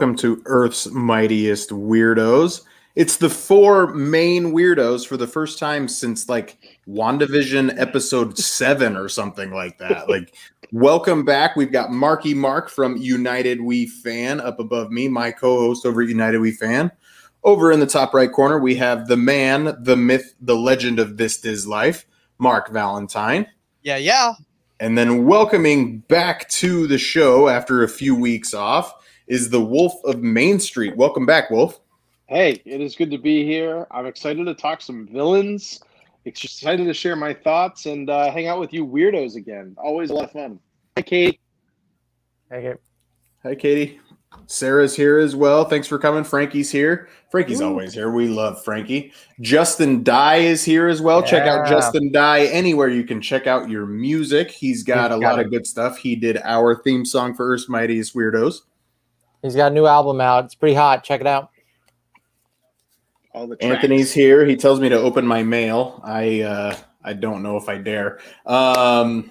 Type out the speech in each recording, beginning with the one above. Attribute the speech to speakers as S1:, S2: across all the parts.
S1: Welcome to Earth's Mightiest Weirdos. It's the four main weirdos for the first time since like WandaVision episode seven or something like that. Like, welcome back. We've got Marky Mark from United We Fan up above me, my co host over at United We Fan. Over in the top right corner, we have the man, the myth, the legend of This Is Life, Mark Valentine.
S2: Yeah, yeah.
S1: And then welcoming back to the show after a few weeks off is the Wolf of Main Street. Welcome back, Wolf.
S3: Hey, it is good to be here. I'm excited to talk some villains. Excited to share my thoughts and uh, hang out with you weirdos again. Always a lot of fun. Hi, Kate.
S4: Hey, Kate.
S1: Hi, Katie. Sarah's here as well. Thanks for coming. Frankie's here. Frankie's always here. We love Frankie. Justin Dye is here as well. Check out Justin Dye anywhere you can check out your music. He's got
S4: He's
S1: a
S4: got
S1: lot
S4: it.
S1: of good stuff. He did our theme song for Earth's Mightiest Weirdos.
S4: He's got a new album out. It's pretty hot. Check it out.
S3: All the tracks.
S1: Anthony's here. He tells me to open my mail. I uh, I don't know if I dare. Um,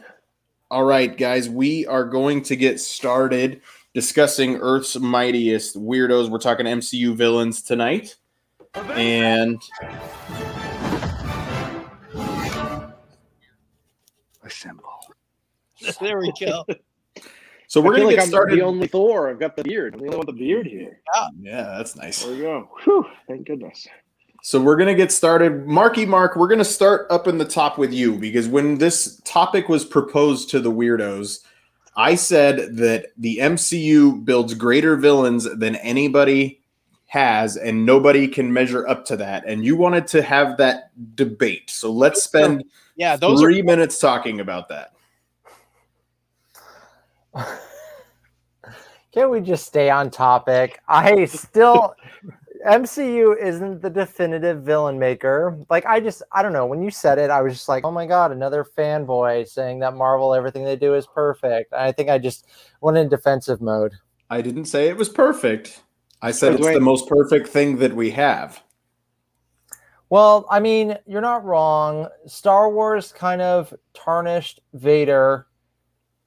S1: all right, guys, we are going to get started discussing Earth's mightiest weirdos. We're talking MCU villains tonight, and assemble.
S2: There we go.
S1: So we're gonna
S3: like
S1: get
S3: I'm
S1: started.
S3: the only Thor. I've got the beard. I'm the only one with the beard here.
S1: yeah, yeah, that's nice.
S3: There we go. Whew, thank goodness.
S1: So we're gonna get started. Marky Mark, we're gonna start up in the top with you because when this topic was proposed to the weirdos, I said that the MCU builds greater villains than anybody has, and nobody can measure up to that. And you wanted to have that debate. So let's spend
S2: Yeah, those are
S1: three minutes talking about that.
S4: Can't we just stay on topic? I still MCU isn't the definitive villain maker. Like I just I don't know. When you said it, I was just like, oh my god, another fanboy saying that Marvel everything they do is perfect. I think I just went in defensive mode.
S1: I didn't say it was perfect. I said it's the most perfect thing that we have.
S4: Well, I mean, you're not wrong. Star Wars kind of tarnished Vader.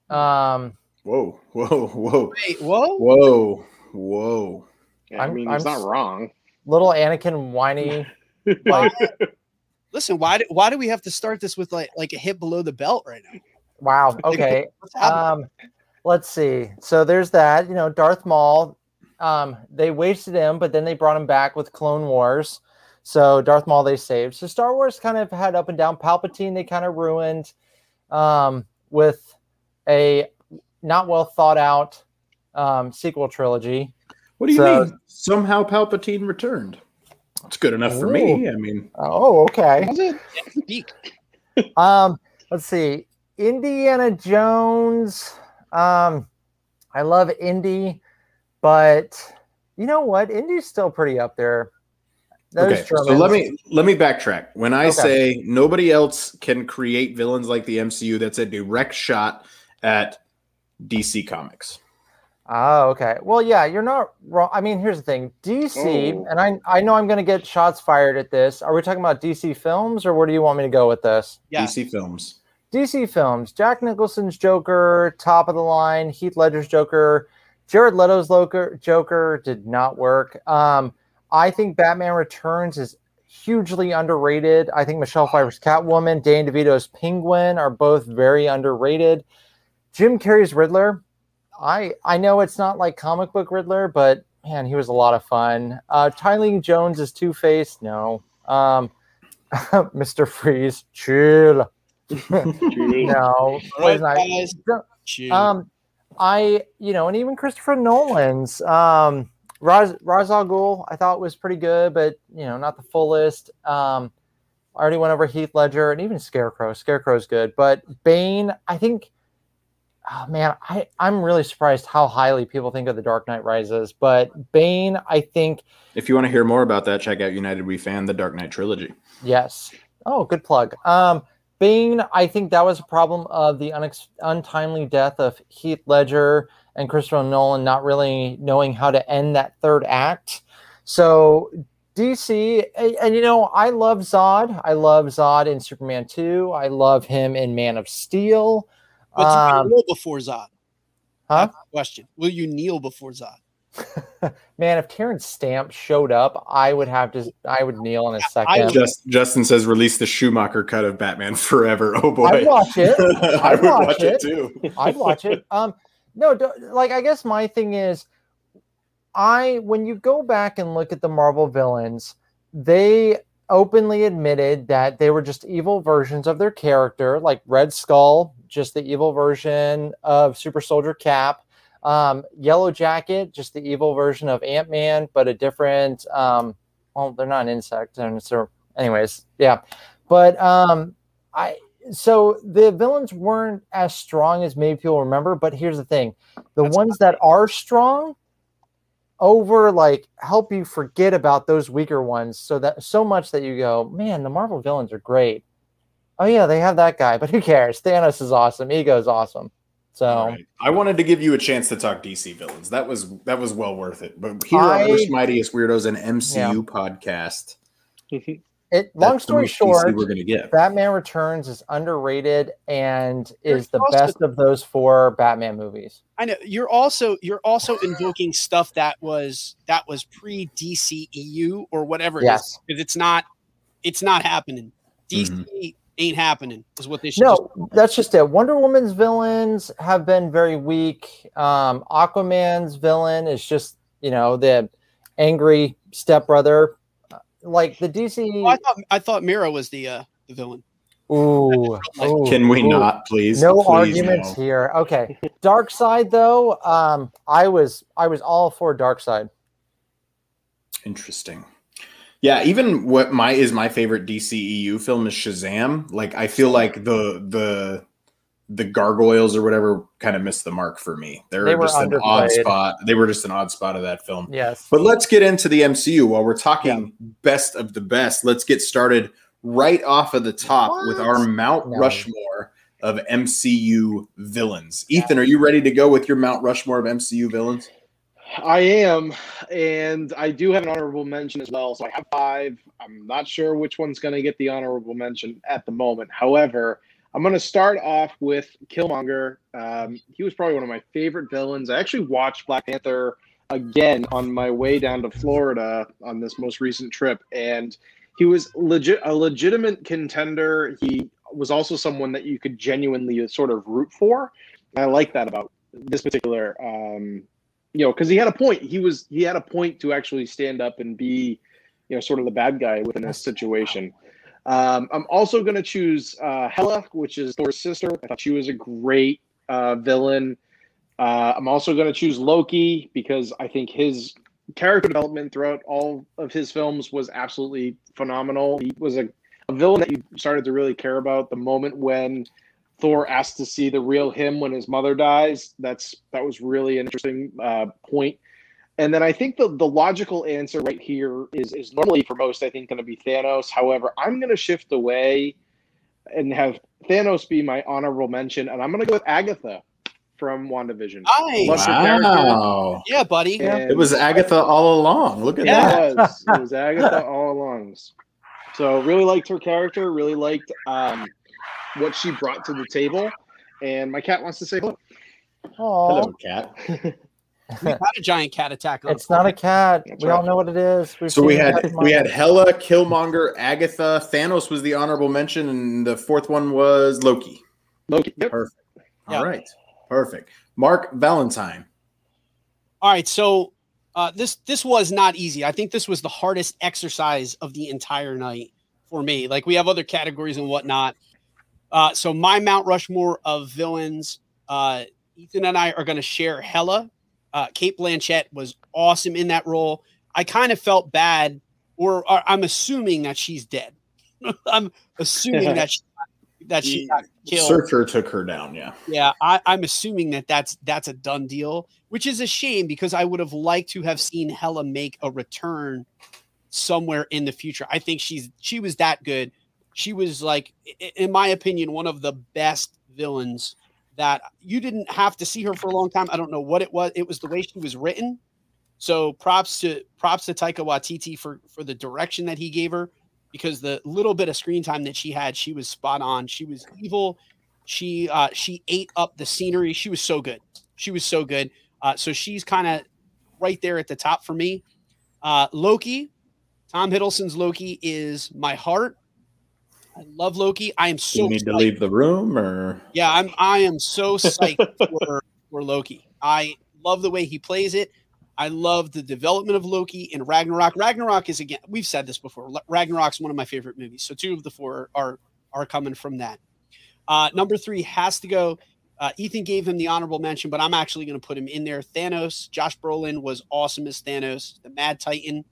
S4: Um
S1: Whoa, whoa, whoa,
S2: wait, whoa.
S1: whoa, whoa.
S3: Yeah, I
S4: I'm-
S3: mean,
S4: I'm
S3: he's not wrong.
S4: little Anakin whiny.
S2: Why- Listen, why do, why do we have to start this with like like a hit below the belt right now?
S4: Wow. Okay. Um, let's see. So there's that. You know, Darth Maul. Um, they wasted him, but then they brought him back with Clone Wars. So Darth Maul they saved. So Star Wars kind of had up and down. Palpatine they kind of ruined um, with a not well thought out um, sequel trilogy.
S1: What do you
S4: So-
S1: mean? Somehow Palpatine returned. It's good enough for me. I mean,
S4: Oh, okay.
S3: Was it?
S2: Speak.
S4: Um, let's see. Indiana Jones. Um, I love Indy, but you know what? Indy's still pretty up there. Those
S1: okay. So let me let me backtrack. When I
S4: Okay.
S1: say nobody else can create villains like the MCU, that's a direct shot at DC Comics.
S4: Oh, okay. Well, yeah, you're not wrong. I mean, here's the thing: DC,
S3: Oh.
S4: and I I know I'm going to get shots fired at this. Are we talking about DC films, or where do you want me to go with this?
S2: Yeah.
S1: DC films.
S4: DC films, Jack Nicholson's Joker, top of the line. Heath Ledger's Joker, Jared Leto's Joker, Joker did not work. Um, I think Batman Returns is hugely underrated. I think Michelle Pfeiffer's Catwoman, Dan DeVito's Penguin are both very underrated. Jim Carrey's Riddler, I I know it's not like comic book Riddler, but man, he was a lot of fun. Uh, Tommy Lee Jones is Two Face, no. Um, Mr. Freeze, chill. No,
S2: All
S4: was not.
S2: guys.
S4: No, Um, I you know, and even Christopher Nolan's um, Raz Ra's al Ghul, I thought was pretty good, but you know, not the fullest. Um, I already went over Heath Ledger and even Scarecrow. Scarecrow's good, but Bane, I think. Oh man, I I'm really surprised how highly people think of The Dark Knight Rises, but Bane, I think
S1: If you want to hear more about that, check out United We Fan, the Dark Knight trilogy.
S4: Yes. Oh, good plug. Um, Bane, I think that was a problem of the unex- untimely death of Heath Ledger and Christopher Nolan not really knowing how to end that third act. So DC, and, and, you know, I love Zod. I love Zod in Superman 2. I love him in Man of Steel.
S2: But
S4: Um,
S2: you kneel before Zod?
S4: Huh?
S2: Question: Will you kneel before Zod?
S4: Man, if Terence Stamp showed up, I would have to. I would kneel in a second.
S1: Just, Justin says release the Schumacher cut of Batman Forever. Oh boy,
S4: I'd watch it.
S1: I
S4: I'd
S1: would
S4: watch
S1: watch it
S4: it.
S1: too.
S4: I'd watch it. Um, no, do- like I guess my thing is, I when you go back and look at the Marvel villains, they openly admitted that they were just evil versions of their character, like Red Skull, just the evil version of Super Soldier Cap. Um, Yellow Jacket, just the evil version of Ant Man, but a different. Um, well, they're not an insect, and so, anyways, yeah. But um, I so the villains weren't as strong as maybe people remember. But here's the thing: the
S2: That's
S4: ones that are strong over like help you forget about those weaker ones so that so much that you go man the marvel villains are great oh yeah they have that guy but who cares thanos is awesome ego's awesome so
S1: All right. I wanted to give you a chance to talk DC villains. That was that was well worth it. But here
S4: I-
S1: on Wish Mightiest Weirdos, an MCU podcast.
S4: it long story short
S1: we're gonna get.
S4: batman returns is underrated and is the
S2: also-
S4: best of those four batman movies
S2: I know you're also you're also invoking stuff that was that was pre DCEU or whatever it is
S4: yes
S2: because it's not it's not happening. DC
S1: Mhm.
S2: Ain't happening is what they should. just-
S4: no that's just it wonder woman's villains have been very weak um aquaman's villain is just you know the angry stepbrother like the dc
S2: Oh, I thought I thought Mera was the uh the villain.
S4: Ooh, ooh,
S1: Can we
S4: ooh.
S1: not, please?
S4: No
S1: Please,
S4: arguments
S1: no.
S4: here. Okay. Darkseid though, um, I was I was all for Darkseid.
S1: Interesting. Yeah, even what my is my favorite DCEU film is Shazam. Like I feel like the the the gargoyles or whatever kind of missed the mark for me. They're
S4: They were
S1: just an odd spot. They were just an odd spot of that film.
S4: Yes.
S1: But let's get into the MCU while we're talking best of the best. Let's get started right off of the top with our Mount
S4: No.
S1: Rushmore of MCU villains. Ethan, are you ready to go with your Mount Rushmore of MCU villains?
S3: I am, and I do have an honorable mention as well. So I have five. I'm not sure which one's going to get the honorable mention at the moment. However, I'm going to start off with Killmonger. Um, he was probably one of my favorite villains. I actually watched Black Panther again on my way down to Florida on this most recent trip, and he was legit a legitimate contender. He was also someone that you could genuinely sort of root for. I like that about this particular um, you know, because he had a point. He was he had a point to actually stand up and be, you know, sort of the bad guy within this situation. Um, I'm also going to choose uh, Hela, which is Thor's sister. I thought she was a great uh, villain. Uh, I'm also going to choose Loki because I think his character development throughout all of his films was absolutely phenomenal. He was a, a villain that you started to really care about the moment when Thor asked to see the real him when his mother dies. That's that was really an interesting uh, point. And then I think the the logical answer right here is is normally for most I think going to be Thanos. However, I'm going to shift away and have Thanos be my honorable mention, and I'm going to go with Agatha from WandaVision.
S2: Nice.
S3: Love.
S1: Wow.
S2: Yeah, buddy.
S3: And-
S1: It was Agatha all along. Look at
S2: Yeah.
S1: that.
S3: It was. It was Agatha all along. So really liked her character. Really liked um, what she brought to the table. And my cat wants to say hello.
S4: Oh,
S1: Hello, cat.
S2: We had a giant cat attack.
S4: It's not a cat.
S3: That's
S4: we all know what it is. We've
S1: So we had
S4: happen
S1: we had
S4: multiple-
S1: Hela, Killmonger, Agatha, Thanos was the honorable mention, and the fourth one was Loki.
S3: Loki. Yep.
S1: Perfect.
S2: Yeah.
S1: All right. Perfect. Mark Valentine.
S2: All right, so uh, this this was not easy. I think this was the hardest exercise of the entire night for me. Like we have other categories and whatnot. Uh, so my Mount Rushmore of villains, uh, Ethan and I are going to share Hela. Uh, Cate Blanchett was awesome in that role. I kind of felt bad, or, or I'm assuming that she's dead. I'm assuming that she, that she got killed.
S1: Surtur took her down. Yeah.
S2: Yeah, I, I'm assuming that that's that's a done deal, which is a shame because I would have liked to have seen Hela make a return somewhere in the future. I think she's she was that good. She was like, in my opinion, one of the best villains that you didn't have to see her for a long time. I don't know what it was. It was the way she was written. So props to props to Taika Waititi for for the direction that he gave her because the little bit of screen time that she had, she was spot on. She was evil. She uh, she ate up the scenery. She was so good. She was so good. Uh, so she's kind of right there at the top for me. Uh, Loki, Tom Hiddleston's Loki is my heart. I love Loki. I am so
S1: you need to leave the room, or
S2: Yeah, I'm I am so psyched for, for Loki. I love the way he plays it. I love the development of Loki in Ragnarok. Ragnarok is again, we've said this before. Ragnarok's one of my favorite movies. So two of the four are are coming from that. Uh, number three has to go. Uh, Ethan gave him the honorable mention, but I'm actually going to put him in there. Thanos. Josh Brolin was awesome as Thanos, the Mad Titan.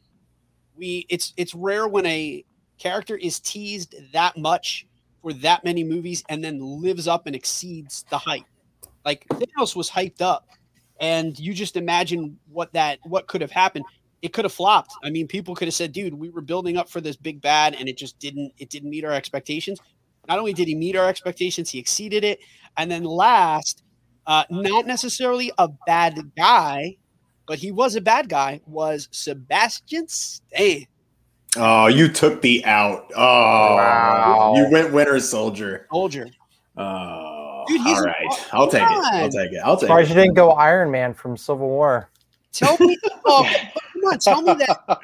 S2: We it's it's rare when a character is teased that much for that many movies and then lives up and exceeds the hype. Like Thanos was hyped up, and you just imagine what that what could have happened. It could have flopped. I mean, people could have said, "Dude, we were building up for this big bad, and it just didn't. It didn't meet our expectations." Not only did he meet our expectations, he exceeded it. And then last, uh, not necessarily a bad guy, but he was a bad guy. Was Sebastian Stan?
S1: Oh, you took the out. Oh,
S4: Wow.
S1: you went Winter Soldier.
S2: Soldier.
S1: Oh,
S2: Dude, he's
S1: all
S2: an-
S1: right. I'll take it. I'll take it. I'll take
S4: Surprised you didn't go Iron Man from Civil War.
S2: Tell me, oh, come on, tell me that.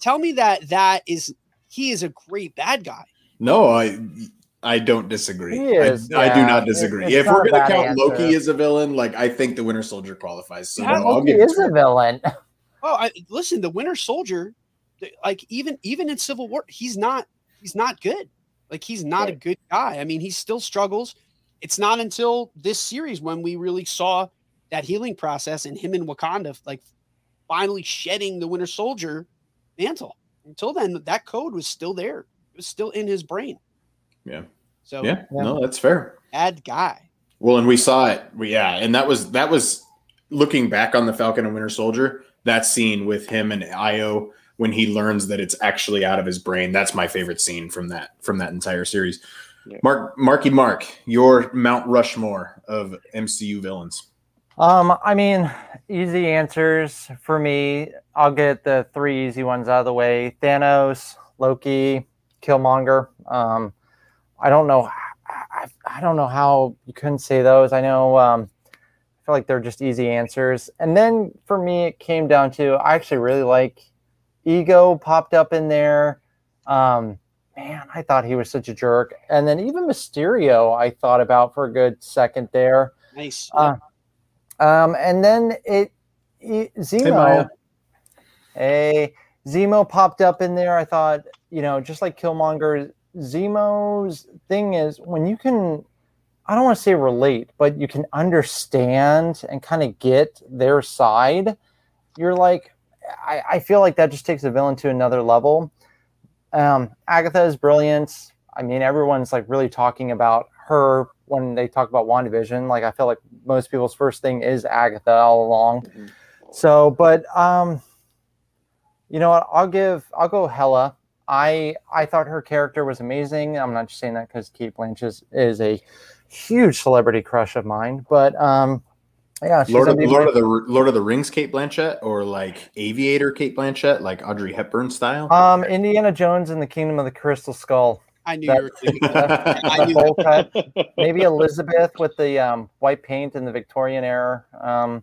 S2: Tell me that that is he is a great bad guy.
S1: No, I I don't disagree.
S4: He is,
S1: I, I do not disagree.
S4: it's
S1: if
S4: not
S1: we're gonna count
S4: answer.
S1: Loki as a villain, like I think the Winter Soldier qualifies. So
S2: Yeah,
S1: no, I'll
S4: Loki
S1: give it
S4: is
S1: to
S4: a
S1: him.
S4: villain.
S2: Oh, I, listen, the Winter Soldier, th- like even even in Civil War, he's not he's not good. Like he's not a good guy. I mean, he still struggles. It's not until this series when we really saw that healing process and him in Wakanda, like finally shedding the Winter Soldier mantle. Until then, that code was still there. It was still in his brain.
S1: Yeah.
S2: So
S1: Yeah,
S4: Yeah.
S1: no, that's fair.
S2: bad guy.
S1: Well, and we saw it. We, yeah, and that was that was looking back on the Falcon and Winter Soldier. That scene with him and Ayo when he learns that it's actually out of his brain. That's my favorite scene from that from that entire series.
S3: Yeah.
S1: Mark, Marky Mark, your Mount Rushmore of MCU villains.
S4: Um, I mean, easy answers for me. I'll get the three easy ones out of the way: Thanos, Loki, Killmonger. Um, I don't know. I, I don't know how you couldn't say those. I know. Um, I feel like they're just easy answers. And then for me, it came down to I actually really like Ego popped up in there. Um, man, I thought he was such a jerk. And then even Mysterio, I thought about for a good second there.
S2: Nice.
S4: Uh, um, and then it, it Zemo,
S1: Maya.
S4: hey, Zemo popped up in there. I thought, you know, just like Killmonger, Zemo's thing is when you can, I don't want to say relate, but you can understand and kind of get their side. You're like, I, I feel like that just takes the villain to another level. Um, Agatha is brilliant. I mean, everyone's like really talking about her when they talk about WandaVision. Like, I feel like most people's first thing is Agatha all along.
S3: Mhm.
S4: So, but um, you know what? I'll give. I'll go Hela. I I thought her character was amazing. I'm not just saying that because Cate Blanchett is, is a huge celebrity crush of mine. But um, yeah, she's
S1: Lord of. Lord of the Lord of the Rings, Cate Blanchett, or like Aviator, Cate Blanchett, like Audrey Hepburn style.
S4: um, Indiana Jones and the Kingdom of the Crystal Skull.
S2: I knew
S4: that-
S2: you were doing that. I knew
S4: Bowl. Maybe Elizabeth with the um, white paint in the Victorian era. Um,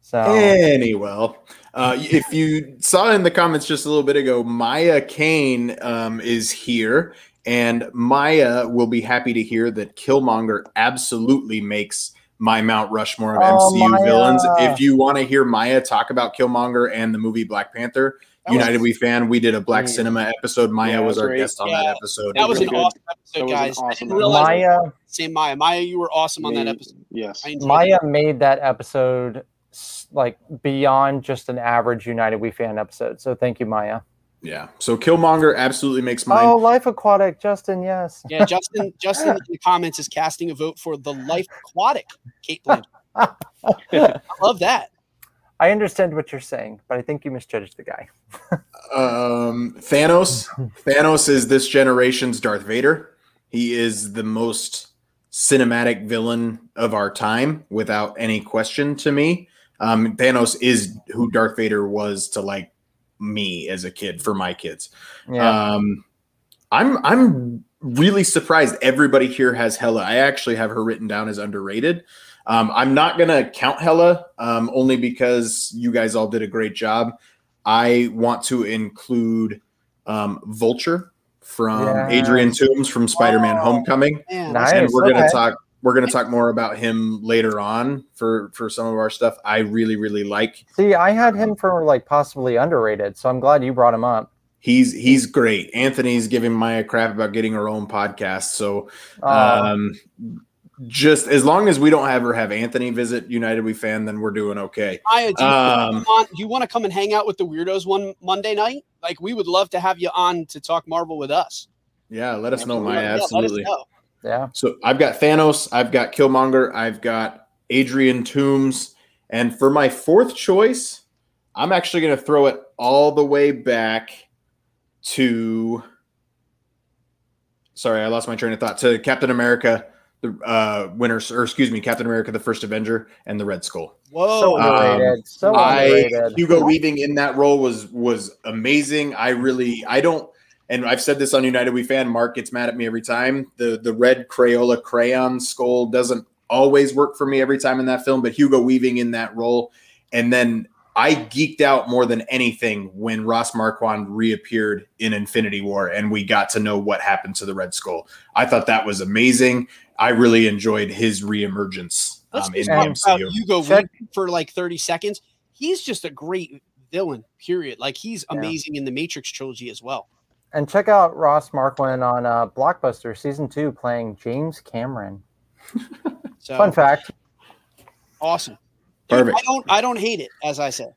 S4: so
S1: Anyway, uh, if you saw in the comments just a little bit ago, Maya Kane um, is here, and Maya will be happy to hear that Killmonger absolutely makes my Mount Rushmore of
S4: Oh,
S1: MCU
S4: Maya.
S1: villains. If you want to hear Maya talk about Killmonger and the movie Black Panther,
S2: That was-
S1: United We Fan, we did a Black
S3: Mm.
S1: Cinema episode. Maya
S3: Yeah,
S1: was
S3: that's
S1: our
S3: right.
S1: guest on
S2: Yeah,
S1: that episode.
S2: That was
S3: Really
S2: an
S3: good.
S2: awesome episode,
S3: was an
S2: guys. I
S3: awesome
S2: didn't realize
S4: Maya
S2: say Maya. Maya, you were awesome on that episode.
S3: Yes.
S4: Maya
S2: it.
S4: made that episode like beyond just an average United We fan episode. So thank you, Maya.
S1: Yeah. So Killmonger absolutely makes mine.
S4: Oh, Life Aquatic, Justin, yes.
S2: Yeah, Justin. Justin in the comments is casting a vote for the Life Aquatic Cate Blanchett. I love that.
S4: I understand what you're saying, but I think you misjudged the guy.
S1: Um, Thanos. Thanos is this generation's Darth Vader. He is the most cinematic villain of our time, without any question. To me, um, Thanos is who Darth Vader was to like me as a kid for my kids.
S4: Yeah.
S1: Um, I'm I'm really surprised everybody here has Hela. I actually have her written down as underrated. Um, I'm not gonna count Hela um, only because you guys all did a great job. I want to include um, Vulture from
S4: Yeah.
S1: Adrian Toomes from Spider-Man:
S2: Oh.
S1: Homecoming,
S4: Nice.
S1: and we're gonna
S4: okay.
S1: talk. We're gonna talk more about him later on for for some of our stuff. I really really like.
S4: See, I had him for like possibly underrated, so I'm glad you brought him up.
S1: He's he's great. Anthony's giving Maya crap about getting her own podcast, so
S4: Uh,
S1: um, just as long as we don't ever have Anthony visit United We Fan, then we're doing okay.
S2: Maya, do you,
S1: Um,
S2: want, do you want to come and hang out with the weirdos one Monday night? Like, we would love to have you on to talk Marvel with us.
S1: Yeah, let us know,
S2: Yeah,
S1: Maya.
S2: let us
S1: Absolutely.
S2: know.
S4: Yeah.
S1: So I've got Thanos, I've got Killmonger, I've got Adrian Toomes, and for my fourth choice, I'm actually going to throw it all the way back to. Sorry, I lost my train of thought. To Captain America, the uh, winners, or excuse me, Captain America, the First Avenger, and the Red Skull.
S2: Whoa.
S4: So
S1: Um,
S4: underrated. so
S1: I
S4: underrated.
S1: Hugo Weaving in that role was was amazing. I really I don't and I've said this on United We Fan. Mark gets mad at me every time. The the red Crayola crayon skull doesn't always work for me every time in that film, but Hugo Weaving in that role, and then I geeked out more than anything when Ross Marquand reappeared in Infinity War and we got to know what happened to the Red Skull. I thought that was amazing. I really enjoyed his reemergence
S2: Let's
S1: um, in the MCU.
S2: Hugo
S4: Check-
S2: Weaving for like 30 seconds. He's just a great villain, period. Like, he's
S4: Yeah.
S2: amazing in the Matrix trilogy as well.
S4: And check out Ross Marquand on uh, Blockbuster season two, playing James Cameron.
S2: So,
S4: Fun fact.
S2: awesome. Dude,
S1: Perfect.
S2: I don't, I don't hate it, as I said.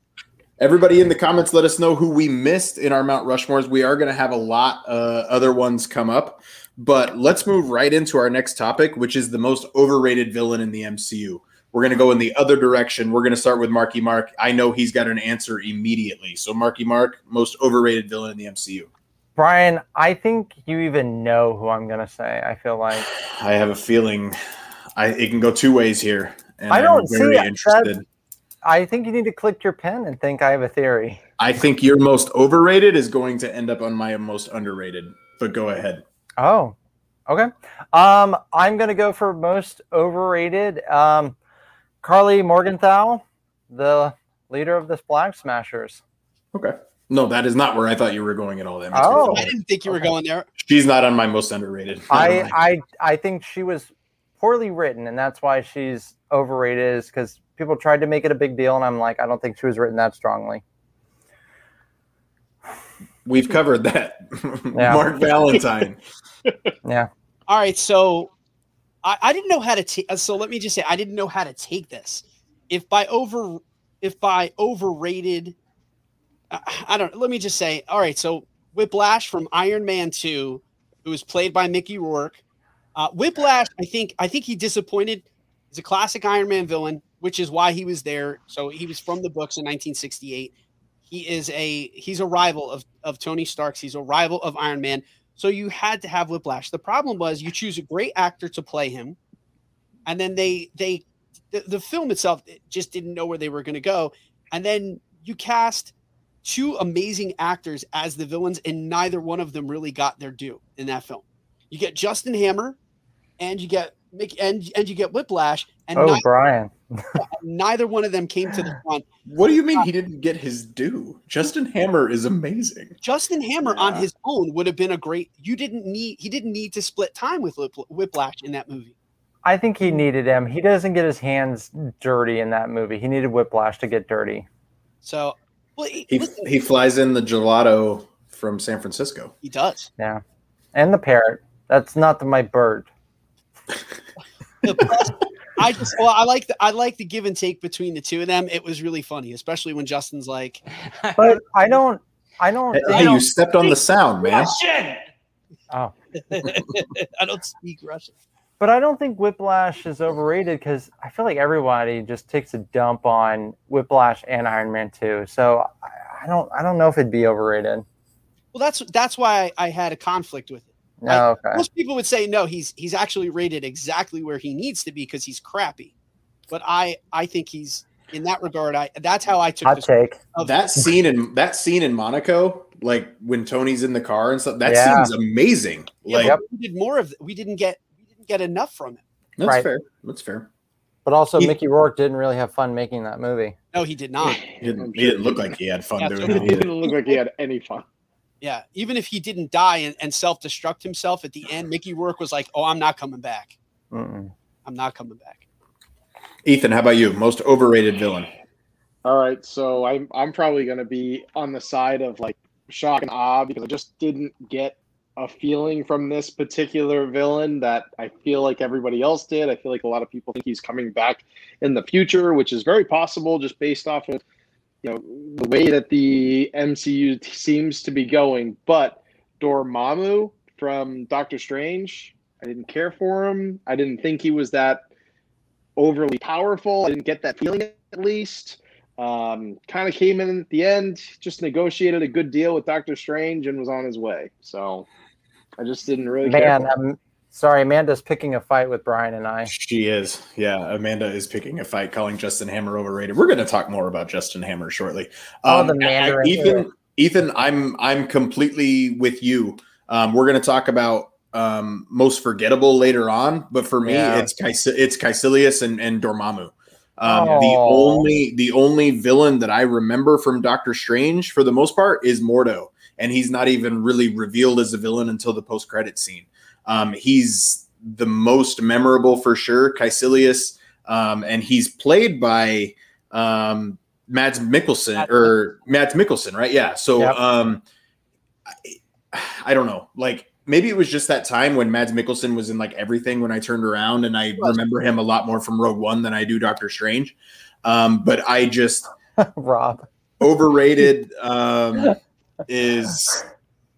S1: Everybody in the comments, let us know who we missed in our Mount Rushmores. We are going to have a lot uh, other ones come up, but let's move right into our next topic, which is the most overrated villain in the MCU. We're going to go in the other direction. We're going to start with Marky Mark. I know he's got an answer immediately. So, Marky Mark, most overrated villain in the MCU.
S4: Brian, I think you even know who I'm gonna say. I feel like
S1: I have a feeling I, it can go two ways here, and
S4: I
S1: I'm
S4: don't see
S1: very
S4: that-
S1: interested.
S4: I think you need to click your pen and think I have a theory.
S1: I think your most overrated is going to end up on my most underrated. But go ahead.
S4: Oh, okay. Um, I'm gonna go for most overrated. Um, Karli Morgenthau, the leader of the Flag Smashers.
S1: Okay. No, that is not where I thought you were going at all. That makes
S4: Oh.
S1: feel
S2: I didn't think you were
S4: Okay.
S2: going there.
S1: She's not on my most underrated.
S4: I, I I think she was poorly written, and that's why she's overrated. Is because people tried to make it a big deal, and I'm like, I don't think she was written that strongly.
S1: We've covered that.
S4: Yeah.
S1: Mark Valentine.
S4: Yeah.
S2: All right, so I, I didn't know how to take. So let me just say, I didn't know how to take this. If by over, if by overrated, I, don't. Let me just say, all right. So Whiplash from Iron Man Two, who was played by Mickey Rourke. Uh, Whiplash, I think, I think he disappointed. He's a classic Iron Man villain, which is why he was there. So he was from the books in 1968. He is a he's a rival of of Tony Stark's. He's a rival of Iron Man. So you had to have Whiplash. The problem was you choose a great actor to play him, and then they they the, the film itself just didn't know where they were going to go, and then you cast two amazing actors as the villains, and neither one of them really got their due in that film. You get Justin Hammer, and you get Mick, and and you get Whiplash, and
S4: Oh,
S2: neither,
S4: Brian.
S2: neither one of them came to the front.
S1: What do you mean he didn't get his due? Justin Hammer is amazing.
S2: Justin Hammer on his own would have been a great. You didn't need. He didn't need to split time with Whiplash in that movie.
S4: I think he needed him. He doesn't get his hands dirty in that movie. He needed Whiplash to get dirty.
S2: So, well, he,
S1: He
S2: listen,
S1: he flies in the gelato from San Francisco.
S2: he does.
S4: Yeah, and the parrot. That's not the, my bird.
S2: The press- I just, well, I like the, I like the give and take between the two of them. It was really funny, especially when Justin's like,
S4: But I don't. I don't.
S1: Hey,
S4: I
S1: you
S4: don't
S1: stepped on the sound, man.
S4: oh,
S2: I don't speak Russian.
S4: But I don't think Whiplash is overrated because I feel like everybody just takes a dump on Whiplash and Iron Man 2. So I, I don't. I don't know if it'd be overrated.
S2: Well, that's that's why I, I had a conflict with it.
S4: Oh, no. Okay.
S2: Most people would say no, he's he's actually rated exactly where he needs to be because he's crappy. But I I think he's in that regard. I that's how I took
S4: Hot take.
S2: Of,
S1: That scene in that scene in Monaco, like when Tony's in the car and stuff, that
S4: Yeah.
S1: scene's amazing.
S2: Yeah,
S1: Like
S2: but we did more of. We didn't get we didn't get enough from it.
S1: that's
S4: Right.
S1: fair. That's fair.
S4: But also,
S1: He-
S4: Mickey Rourke didn't really have fun making that movie.
S2: No, he did not.
S1: He didn't, he didn't look like he had fun
S2: Yeah,
S1: doing
S2: so
S1: it.
S3: He didn't look like he had any fun.
S2: Yeah, even if he didn't die and, and self destruct himself at the end, Mickey Rourke was like, "Oh, I'm not coming back.
S4: Mm-mm.
S2: I'm not coming back."
S1: Ethan, how about you? Most overrated villain?
S3: All right, so I'm I'm probably gonna be on the side of like shock and awe because I just didn't get a feeling from this particular villain that I feel like everybody else did. I feel like a lot of people think he's coming back in the future, which is very possible just based off of you know the way that the MCU seems to be going. But Dormammu from Doctor Strange, I didn't care for him. I didn't think he was that overly powerful. I didn't get that feeling at least. Um, kind of came in at the end, just negotiated a good deal with Doctor Strange and was on his way. So I just didn't really.
S4: Man,
S3: for him.
S4: I'm sorry. Amanda's picking a fight with Brian and I.
S1: She is. Yeah, Amanda is picking a fight, calling Justin Hammer overrated. We're going to talk more about Justin Hammer shortly.
S4: Oh,
S1: Um,
S4: the Mandarin.
S1: Ethan, Ethan, I'm I'm completely with you. Um, we're going to talk about um, most forgettable later on, but for me,
S4: Yeah.
S1: it's Kais- it's Kaecilius and, and Dormammu. Um, the only the only villain that I remember from Doctor Strange, for the most part, is Mordo, and he's not even really revealed as a villain until the post credit scene. Um, he's the most memorable for sure, Kaecilius, um, and he's played by um, Mads Mikkelsen
S2: Mads
S1: or Mads Mikkelsen, right? Yeah. So
S4: Yep.
S1: um, I, I don't know, like maybe it was just that time when Mads Mikkelsen was in like everything when I turned around, and I remember him a lot more from Rogue One than I do Doctor Strange. Um, but I just
S4: Rob.
S1: overrated um, is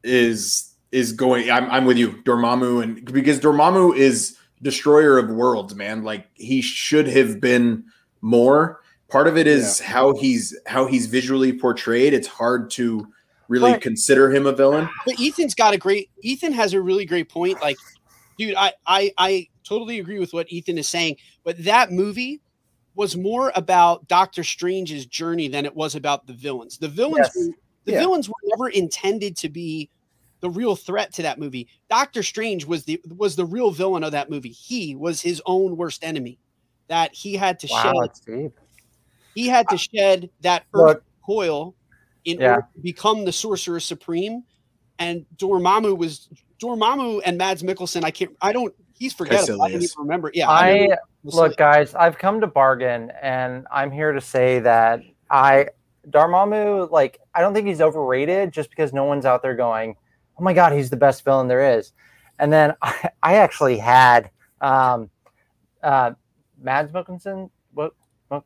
S1: is is going. I'm I'm with you, Dormammu, and because Dormammu is destroyer of worlds, man. Like he should have been more. Part of it is how he's how he's visually portrayed. It's hard to really
S4: But-
S1: consider him a villain.
S2: But Ethan's got a great. Ethan has a really great point. Like, dude, I I I totally agree with what Ethan is saying. But that movie was more about Doctor Strange's journey than it was about the villains. The villains,
S4: Yes.
S2: The
S3: Yeah.
S2: villains were never intended to be the real threat to that movie. Doctor Strange was the was the real villain of that movie. He was his own worst enemy. That he had to
S4: Wow,
S2: shed. He had to shed that earth coil in
S4: Yeah.
S2: order to become the sorcerer supreme. And Dormammu was Dormammu and Mads Mikkelsen. I can't. I don't. He's forgettable. I don't even remember. Yeah.
S4: I
S2: remember
S4: look, guys. I've come to bargain, and I'm here to say that I Dormammu, like, I don't think he's overrated just because no one's out there going, "Oh my god, he's the best villain there is." And then I, I actually had um, uh, Mads Mikkelsen. What? what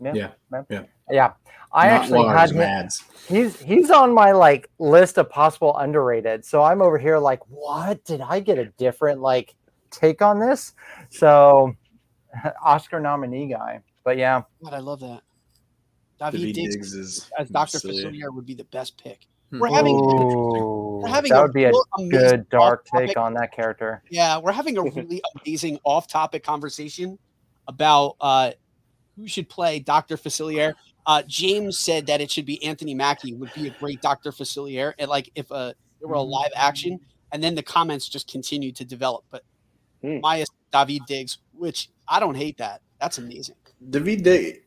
S4: yeah,
S1: Yeah,
S4: Ma-
S1: yeah.
S4: yeah. I
S1: Not
S4: actually
S1: Lars
S4: had
S1: Mads.
S4: he's he's on my like list of possible underrated. So I'm over here like, what did I get a different like take on this? So Oscar nominee guy. But yeah,
S2: God, I love that. David
S1: David
S2: Diggs,
S1: Diggs is
S2: as Doctor. Facilier would be the best pick.
S1: Hmm.
S2: We're having
S4: Ooh,
S2: we're having
S4: that
S2: a
S4: would be a good dark take on that character.
S2: Yeah, we're having a really amazing off-topic conversation about uh, who should play Doctor Facilier. Uh, James said that it should be Anthony Mackie would be a great Doctor Facilier, and like if uh, there were a live action, and then the comments just continued to develop. But
S3: Hmm.
S2: Maya David Diggs, which I don't hate that. That's amazing.
S1: David Diggs.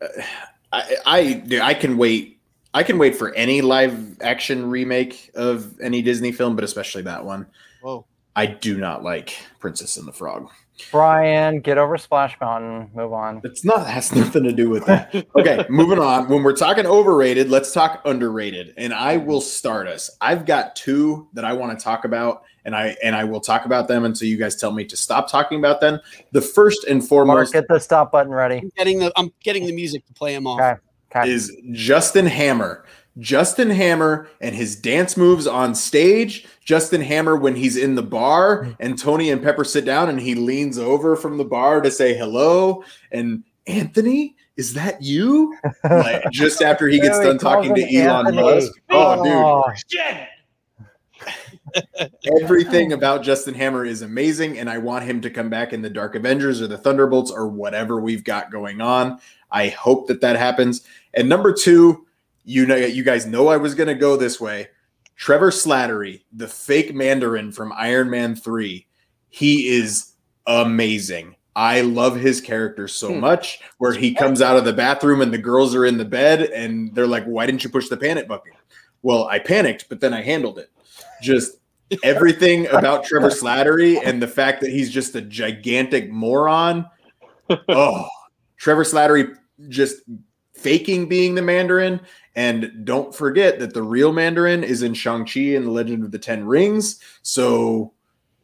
S1: I, I dude, I can wait. I can wait for any live action remake of any Disney film, but especially that one.
S2: Whoa.
S1: I do not like Princess and the Frog.
S4: Brian, get over Splash Mountain. Move on.
S1: It's not has nothing to do with that. Okay, moving on. When we're talking overrated, let's talk underrated. And I will start us. I've got two that I want to talk about, and I and I will talk about them until you guys tell me to stop talking about them. The first and
S4: Mark,
S1: foremost
S4: get the stop button ready.
S2: I'm getting the I'm getting the music to play him off.
S4: Okay. Okay.
S1: is Justin Hammer. Justin Hammer and his dance moves on stage. Justin Hammer when he's in the bar hmm. and Tony and Pepper sit down and he leans over from the bar to say hello. And Anthony, is that you? Like, just after he gets done talking to Elon
S4: Anthony.
S1: Musk. Oh, oh. dude.
S4: Oh,
S1: Everything about Justin Hammer is amazing, and I want him to come back in the Dark Avengers or the Thunderbolts or whatever we've got going on. I hope that that happens. And number two, you know, you guys know I was going to go this way. Trevor Slattery, the fake Mandarin from Iron Man Three, he is amazing. I love his character so
S3: Hmm.
S1: much. Where he comes out of the bathroom and the girls are in the bed and they're like, "Why didn't you push the panic button?" Well, I panicked, but then I handled it. Just everything about Trevor Slattery and the fact that he's just a gigantic moron. Oh, Trevor Slattery just faking being the Mandarin. And don't forget that the real Mandarin is in Shang-Chi and the Legend of the Ten Rings. So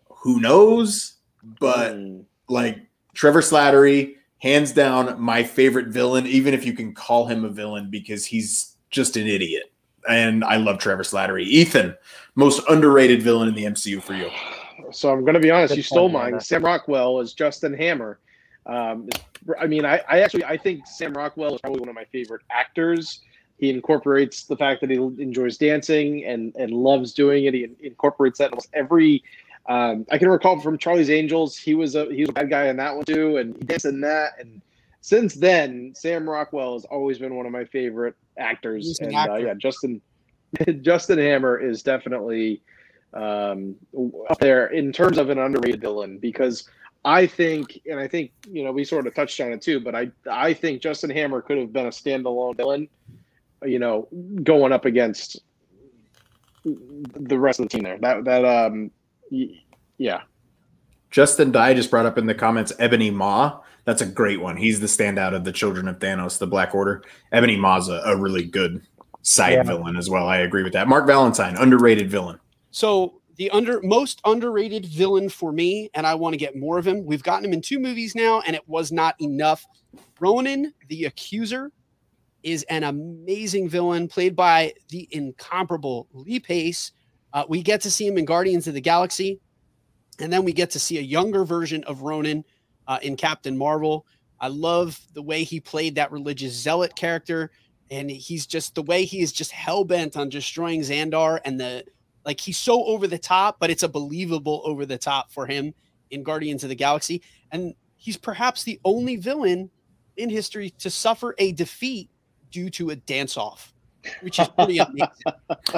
S1: who knows? But
S3: Mm.
S1: like Trevor Slattery, hands down, my favorite villain, even if you can call him a villain because he's just an idiot. And I love Trevor Slattery. Ethan, most underrated villain in the MCU for you.
S3: So I'm going to be honest.
S4: Good
S3: you stole
S4: point,
S3: mine.
S4: Amanda.
S3: Sam Rockwell is Justin Hammer. Um, I mean, I, I actually I think Sam Rockwell is probably one of my favorite actors. He incorporates the fact that he enjoys dancing and and loves doing it. He incorporates that almost every. Um, I can recall from Charlie's Angels, he was a he was a bad guy in that one too, and he danced in that. And since then, Sam Rockwell has always been one of my favorite actors.
S2: He's an
S3: and Uh, yeah, Justin Justin Hammer is definitely um, up there in terms of an underrated villain because I think, and I think you know we sort of touched on it too, but I I think Justin Hammer could have been a standalone villain, you know, going up against the rest of the team there. That that um, y- yeah,
S1: Justin Dye just brought up in the comments Ebony Maw. That's a great one. He's the standout of the Children of Thanos, the Black Order. Ebony Maw's a, a really good side
S4: Yeah.
S1: villain as well. I agree with that. Mark Valentine, underrated villain.
S2: So the under most underrated villain for me, and I want to get more of him. We've gotten him in two movies now, and it was not enough. Ronan the Accuser is an amazing villain played by the incomparable Lee Pace. Uh, we get to see him in Guardians of the Galaxy, and then we get to see a younger version of Ronan uh, in Captain Marvel. I love the way he played that religious zealot character, and he's just the way he is just hell bent on destroying Xandar and the like he's so over the top, but it's a believable over the top for him in Guardians of the Galaxy. And he's perhaps the only villain in history to suffer a defeat due to a dance off, which is pretty amazing.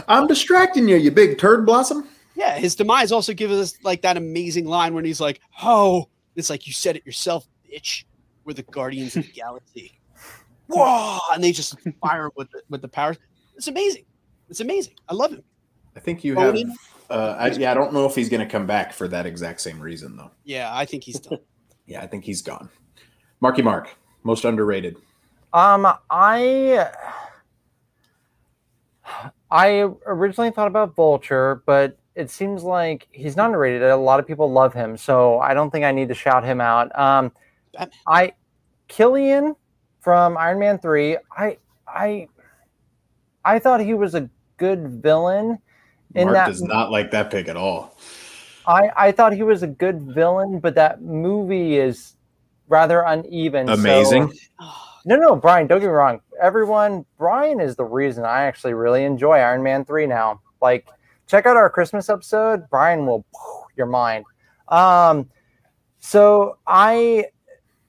S1: I'm distracting you, you big turd blossom.
S2: Yeah, his demise also gives us like that amazing line when he's like, Oh, it's like you said it yourself, bitch. We're the Guardians of the Galaxy. Whoa! And they just fire him with the with the powers. It's amazing. It's amazing. I love him.
S1: I think you have. Uh, I, yeah, I don't know if he's going to come back for that exact same reason, though.
S2: Yeah, I think he's done.
S1: Yeah, I think he's gone. Marky Mark, most underrated.
S4: Um, I I originally thought about Vulture, but it seems like he's not underrated. A lot of people love him, so I don't think I need to shout him out. Um, I Killian from Iron Man three. I I I thought he was a good villain. In
S1: Mark
S4: that
S1: does not like that pick at all.
S4: I I thought he was a good villain, but that movie is rather uneven. so-
S1: Amazing.
S4: No, no, Brian, don't get me wrong. Everyone, Brian is the reason I actually really enjoy Iron Man 3 now. Like, check out our Christmas episode. Brian will your mind. Um, so I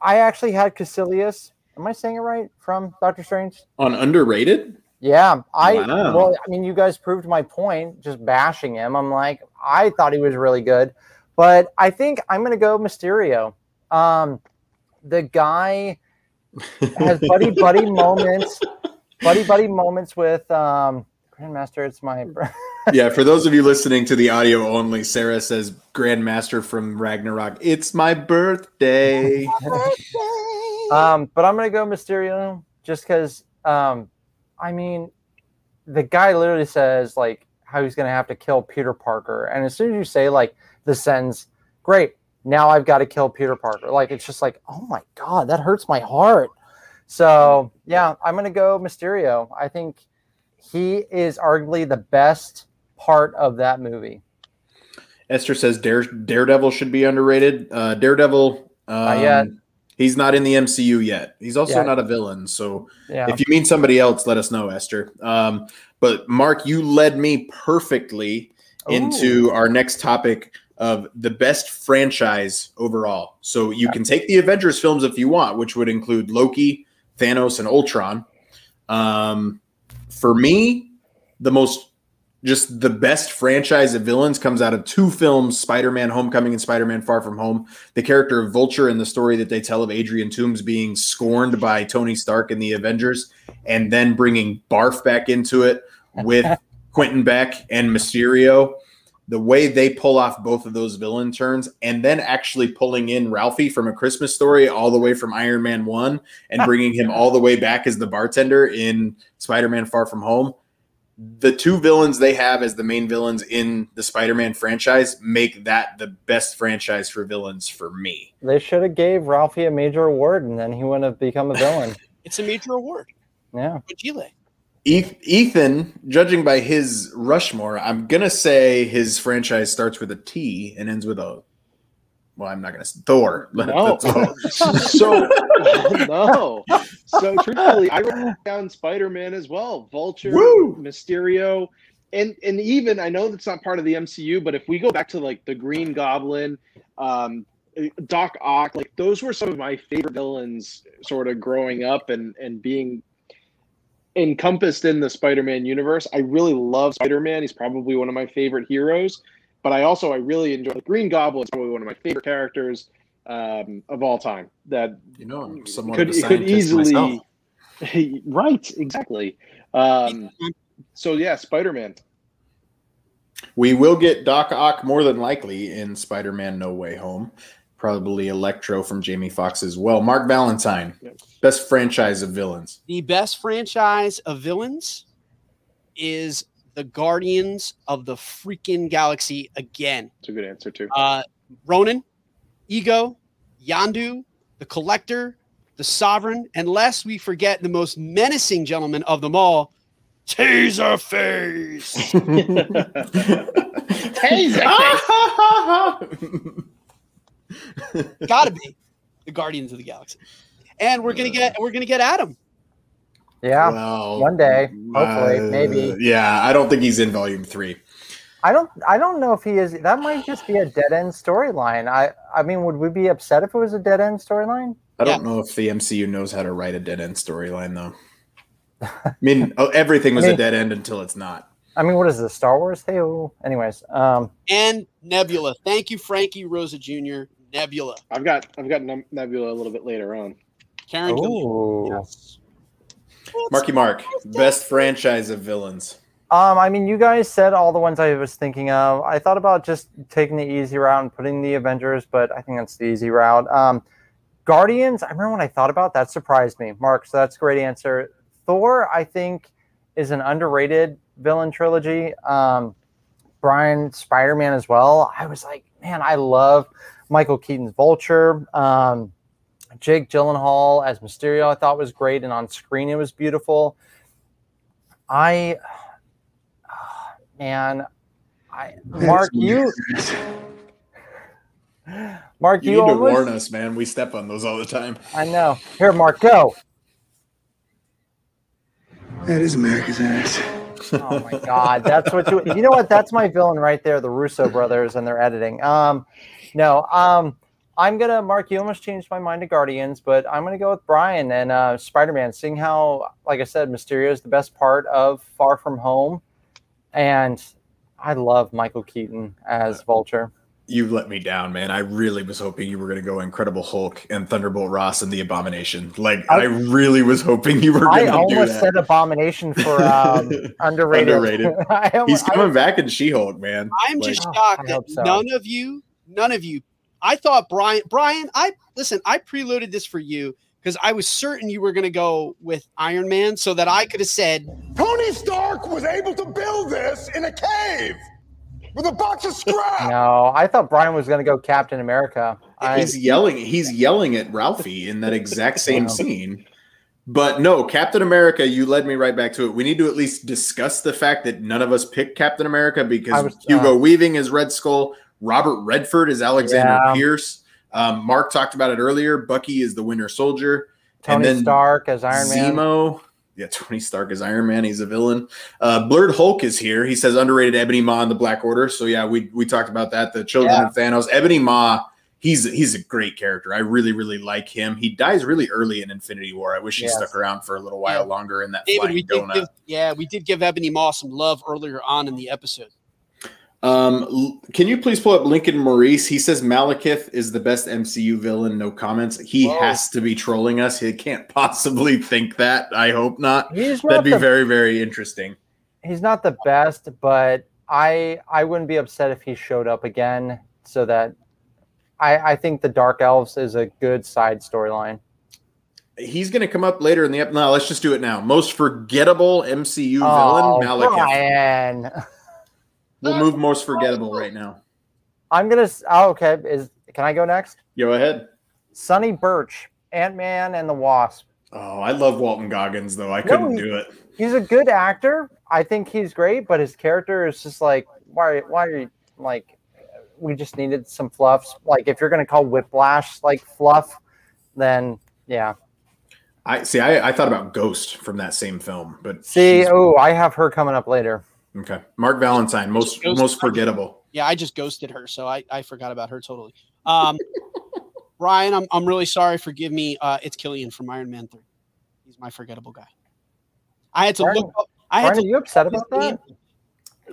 S4: I actually had Kaecilius. Am I saying it right from Doctor Strange?
S1: On underrated?
S4: Yeah, I
S1: Wow.
S4: well, I mean, you guys proved my point just bashing him. I'm like, I thought he was really good, but I think I'm gonna go Mysterio. Um, the guy has buddy buddy moments, buddy buddy moments with um, Grandmaster. It's my
S1: yeah, for those of you listening to the audio only, Sarah says Grandmaster from Ragnarok. It's my birthday.
S4: um, but I'm gonna go Mysterio just because. Um, I mean, the guy literally says like how he's gonna have to kill Peter Parker, and as soon as you say like the sentence, "Great, now I've got to kill Peter Parker," like it's just like, oh my god, that hurts my heart. So yeah, I'm gonna go Mysterio. I think he is arguably the best part of that movie.
S1: Esther says Dare, Daredevil should be underrated. Uh, Daredevil, um, he's not in the MCU yet. He's also
S4: Yeah.
S1: not a villain. So
S4: Yeah.
S1: if you mean somebody else, let us know, Esther. Um, but Mark, you led me perfectly into our next topic of the best franchise overall. So you can take the Avengers films if you want, which would include Loki, Thanos, and Ultron. Um, for me, the most just the best franchise of villains comes out of two films Spider-Man Homecoming and Spider-Man Far From Home. The character of Vulture and the story that they tell of Adrian Toomes being scorned by Tony Stark in the Avengers and then bringing Barf back into it with Quentin Beck and Mysterio. The way they pull off both of those villain turns and then actually pulling in Ralphie from A Christmas Story all the way from Iron Man 1 and bringing him all the way back as the bartender in Spider-Man Far From Home the two villains they have as the main villains in the Spider-Man franchise make that the best franchise for villains for me.
S4: They should have gave Ralphie a major award, and then he wouldn't have become a villain.
S2: It's a major award.
S4: yeah.
S2: Chile.
S1: Eth- Ethan, judging by his Rushmore, I'm gonna say his franchise starts with a T and ends with a. Well, I'm not gonna say Thor.
S3: No. So no. So truthfully, I wrote down Spider-Man as well. Vulture,
S1: Woo!
S3: Mysterio, and and even I know that's not part of the MCU, but if we go back to like the Green Goblin, um, Doc Ock, like those were some of my favorite villains, sort of growing up and and being encompassed in the Spider-Man universe. I really love Spider-Man. He's probably one of my favorite heroes. But I also I really enjoy the Green Goblin. Is probably one of my favorite characters um, of all time. That
S1: You know, I'm
S3: could
S1: of a
S3: could easily right exactly. Um, so yeah, Spider-Man.
S1: We will get Doc Ock more than likely in Spider-Man No Way Home. Probably Electro from Jamie Foxx as well. Mark Valentine,
S3: Yep.
S1: best franchise of villains.
S2: The best franchise of villains is the Guardians of the freaking Galaxy again.
S3: It's a good answer too.
S2: Uh, Ronan, Ego, Yondu, the Collector, the Sovereign, and lest we forget the most menacing gentleman of them all, Taserface. Gotta be the Guardians of the Galaxy. And we're gonna get we're gonna get Adam.
S4: Yeah.
S1: Well,
S4: one day, hopefully, maybe.
S1: Yeah, I don't think he's in volume three.
S4: I don't I don't know if he is that might just be a dead end storyline. I I mean, would we be upset if it was a dead end storyline?
S1: I don't know if the MCU knows how to write a dead end storyline, though. I mean, oh, everything was
S4: I mean-
S1: a dead end until it's not.
S4: I mean, what is this? Star Wars? Hey, anyways, um,
S2: And Nebula. Thank you, Frankie Rosa Jr. Nebula.
S3: I've got I've got Nebula a little bit later on.
S2: Karen Gillan.
S4: ooh.
S2: Yes.
S1: Marky Mark, best franchise of villains.
S4: Um, I mean, you guys said all the ones I was thinking of. I thought about just taking the easy route and putting the Avengers, but I think that's the easy route. Um, Guardians, I remember when I thought about that, surprised me. Mark, so that's a great answer. Thor, I think, is an underrated villain trilogy. Um, Brian, Spider Man as well. I was like, man, I love Michael Keaton's Vulture. Um, Jake Gyllenhaal as Mysterio, I thought was great, and on screen it was beautiful. I, man, I Mark, you, Mark,
S1: You,
S4: you,
S1: need to warn us, man. We step on those all the time.
S4: I know. Here, Mark, go.
S5: That is America's ass.
S4: Oh my God, that's what you. You know what? That's my villain right there, the Russo brothers and their editing. Um, no, um, I'm gonna Mark. You almost changed my mind to Guardians, but I'm gonna go with Brian and uh, Spider-Man. Seeing how, like I said, Mysterio is the best part of Far From Home, and I love Michael Keaton as Vulture.
S1: You let me down, man. I really was hoping you were going to go Incredible Hulk and Thunderbolt Ross and the Abomination. Like, I,
S4: I-
S1: really was hoping you were going to do that.
S4: I almost said Abomination for um, underrated.
S1: Underrated.
S4: I almo-
S1: He's
S4: I-
S1: coming back in She-Hulk, man.
S2: I'm
S1: Like,
S2: just shocked that
S4: so.
S2: none of you, none of you. I thought Brian, Brian, I listen. I preloaded this for you because I was certain you were going to go with Iron Man, so that I could have said,
S5: Tony Stark was able to build this in a cave with a box of scrap.
S4: no, I thought Brian was gonna go Captain America. I,
S1: he's yelling. He's yelling at Ralphie in that exact same
S4: Wow.
S1: scene. But no, Captain America. You led me right back to it. We need to at least discuss the fact that none of us picked Captain America because
S4: was-
S1: Hugo
S4: uh,
S1: Weaving is Red Skull, Robert Redford is Alexander
S4: Yeah.
S1: Pierce. Um, Mark talked about it earlier. Bucky is the Winter Soldier.
S4: Tony
S1: and then
S4: Stark as Iron Man.
S1: Zemo. Yeah, Tony Stark is Iron Man. He's a villain. Uh, Blurred Hulk is here. He says underrated Ebony Maw in the Black Order. So yeah, we we talked about that. The children
S4: Yeah.
S1: of Thanos. Ebony Maw he's he's a great character. I really really like him. He dies really early in Infinity War. I wish he
S4: Yes.
S1: stuck around for a little while
S2: Yeah.
S1: longer in that
S2: David,
S1: flying donut.
S2: give, yeah, we did give Ebony Maw some love earlier on in the episode.
S1: Um, can you please pull up Lincoln Maurice? He says Malekith is the best MCU villain. No comments. He
S4: Whoa.
S1: has to be trolling us. He can't possibly think that. I hope not.
S4: Not
S1: That'd be
S4: the
S1: very very interesting.
S4: he's not the best, but I I wouldn't be upset if he showed up again. So that I I think the Dark Elves is a good side storyline.
S1: He's going to come up later in the episode. No, let's just do it now. Most forgettable MCU
S4: Oh,
S1: villain, Malekith.
S4: Brian.
S1: We'll move most forgettable right now.
S4: I'm gonna. Oh, okay. Is can I go next?
S1: Go ahead.
S4: Sonny Burch, Ant Man and the Wasp.
S1: Oh, I love Walton Goggins though. I couldn't
S4: he-
S1: do it.
S4: He's a good actor. I think he's great, but his character is just like why? Why are you like? We just needed some fluffs. Like if you're gonna call Whiplash like fluff, then yeah.
S1: I see. I, I thought about Ghost from that same film, but
S4: See, oh, I have her coming up later.
S1: Okay. Mark Valentine, most
S2: Ghost-
S1: most forgettable.
S2: Yeah, I just ghosted her, so I, I forgot about her totally. Um, Ryan, I'm, I'm really sorry. Forgive me. Uh, it's Killian from Iron Man 3. He's my forgettable guy. I had to
S4: Brian-
S2: look up. I had
S4: Brian, are
S2: to
S4: you upset
S2: look
S4: about that?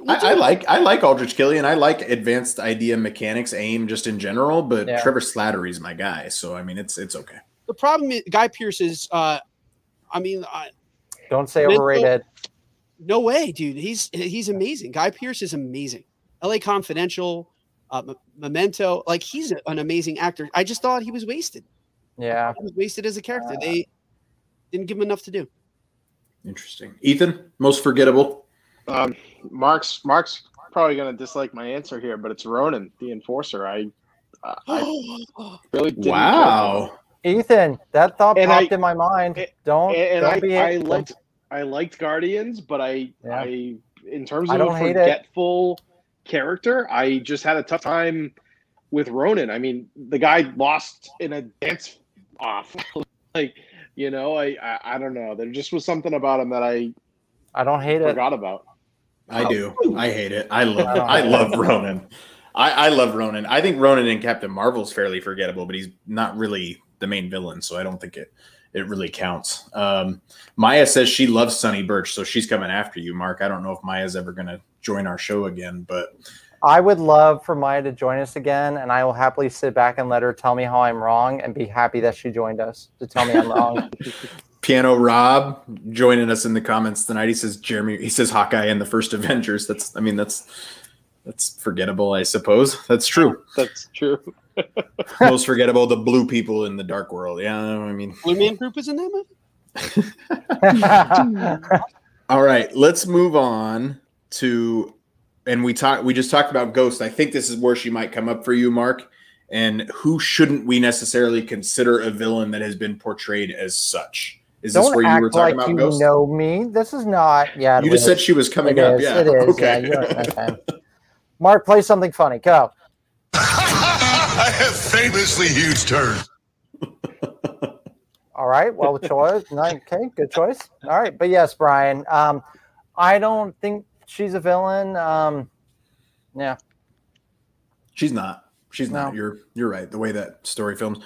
S1: I, I like I like Aldrich Killian. I like advanced idea mechanics, aim just in general. But
S4: Yeah.
S1: Trevor Slattery's my guy, so I mean it's it's okay.
S2: the problem is Guy Pearce is, uh, I mean, I,
S4: Don't say
S2: Mental-
S4: overrated.
S2: No way, dude. He's he's amazing. Guy Pearce is amazing. L.A. Confidential, uh, M- Memento, like he's an amazing actor. I just thought he was wasted.
S4: Yeah.
S2: He was wasted as a character. They didn't give him enough to do.
S1: Interesting. Ethan, most forgettable.
S3: Um, Mark's Mark's probably gonna dislike my answer here, but it's Ronan, the enforcer. I uh, I really didn't care for him.
S1: Wow.
S4: Ethan, that thought
S3: And
S4: popped
S3: I-
S4: in my mind.
S3: and-
S4: Don't,
S3: and,
S4: don't
S3: and
S4: be
S3: I, I liked I liked Guardians, but I
S4: Yeah.
S3: I in terms of a
S4: don't hate it.
S3: forgetful character, I just had a tough time with Ronan. I mean, the guy lost in a dance off, like you know, I, I I don't know. There just was something about him that I
S4: I don't hate it.
S3: forgot about.
S1: I do. I hate it. I love
S4: I
S1: I love Ronan. I, I love Ronan. I think Ronan and Captain Marvel's fairly forgettable, but he's not really the main villain, so I don't think it it really counts. Um, Maya says she loves Sonny Burch, so she's coming after you, Mark. I don't know if Maya's ever gonna join our show again, but
S4: I would love for Maya to join us again, and I will happily sit back and let her tell me how I'm wrong and be happy that she joined us to tell me I'm wrong.
S1: Piano Rob joining us in the comments tonight. He says Jeremy. He says Hawkeye and the first Avengers. That's. I mean, that's that's forgettable. I suppose that's true.
S3: That's true.
S1: Most forgettable, the blue people in the Dark World. Yeah, I mean.
S2: Blue Man Group is in that movie.
S1: All right, let's move on to, and we talked. We just talked about Ghost. I think this is where she might come up for you, Mark. And who shouldn't we necessarily consider a villain that has been portrayed as such? Is this
S4: Don't
S1: where you were talking
S4: like
S1: about
S4: you
S1: Ghost?
S4: know me. This is not. Yeah,
S1: you just said she was coming
S4: it
S1: up.
S4: is,
S1: Yeah.
S4: It is.
S1: Okay.
S4: Yeah, you're, okay. Mark, play something funny. Go.
S5: I have famously huge turns.
S4: All right. Well, the choice. Okay, good choice. All right, but yes, Brian. Um, I don't think she's a villain. Um, yeah.
S1: She's not. She's not. You're you're right. The way that story films.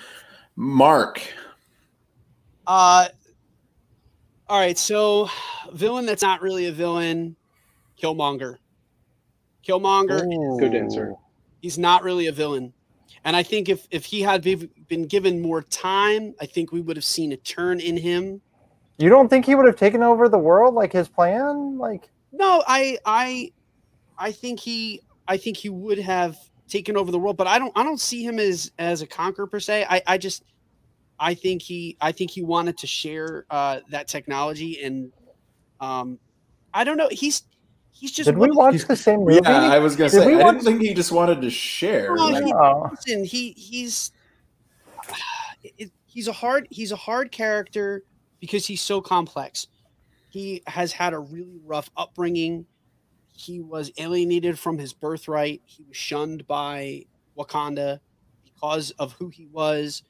S1: Mark.
S2: Uh, all right. So, villain that's not really a villain, Killmonger. Killmonger.
S3: Good answer.
S2: He's not really a villain, and I think if if he had been given more time, I think we would have seen a turn in him.
S4: You don't think he would have taken over the world like his plan? Like,
S2: No, I I I think he I think he would have taken over the world, but I don't I don't see him as as a conqueror per se. I I just I think he I think he wanted to share uh that technology and um I don't know. He's he's just
S4: did we
S2: one-
S4: watch the same movie?
S1: Yeah, I was gonna
S4: Did
S1: say. I
S4: watch-
S1: didn't think he just wanted to share.
S2: No,
S1: Like,
S2: he-
S4: Oh.
S2: listen, he he's it, he's a hard he's a hard character because he's so complex. He has had a really rough upbringing. He was alienated from his birthright. He was shunned by Wakanda because of who he was.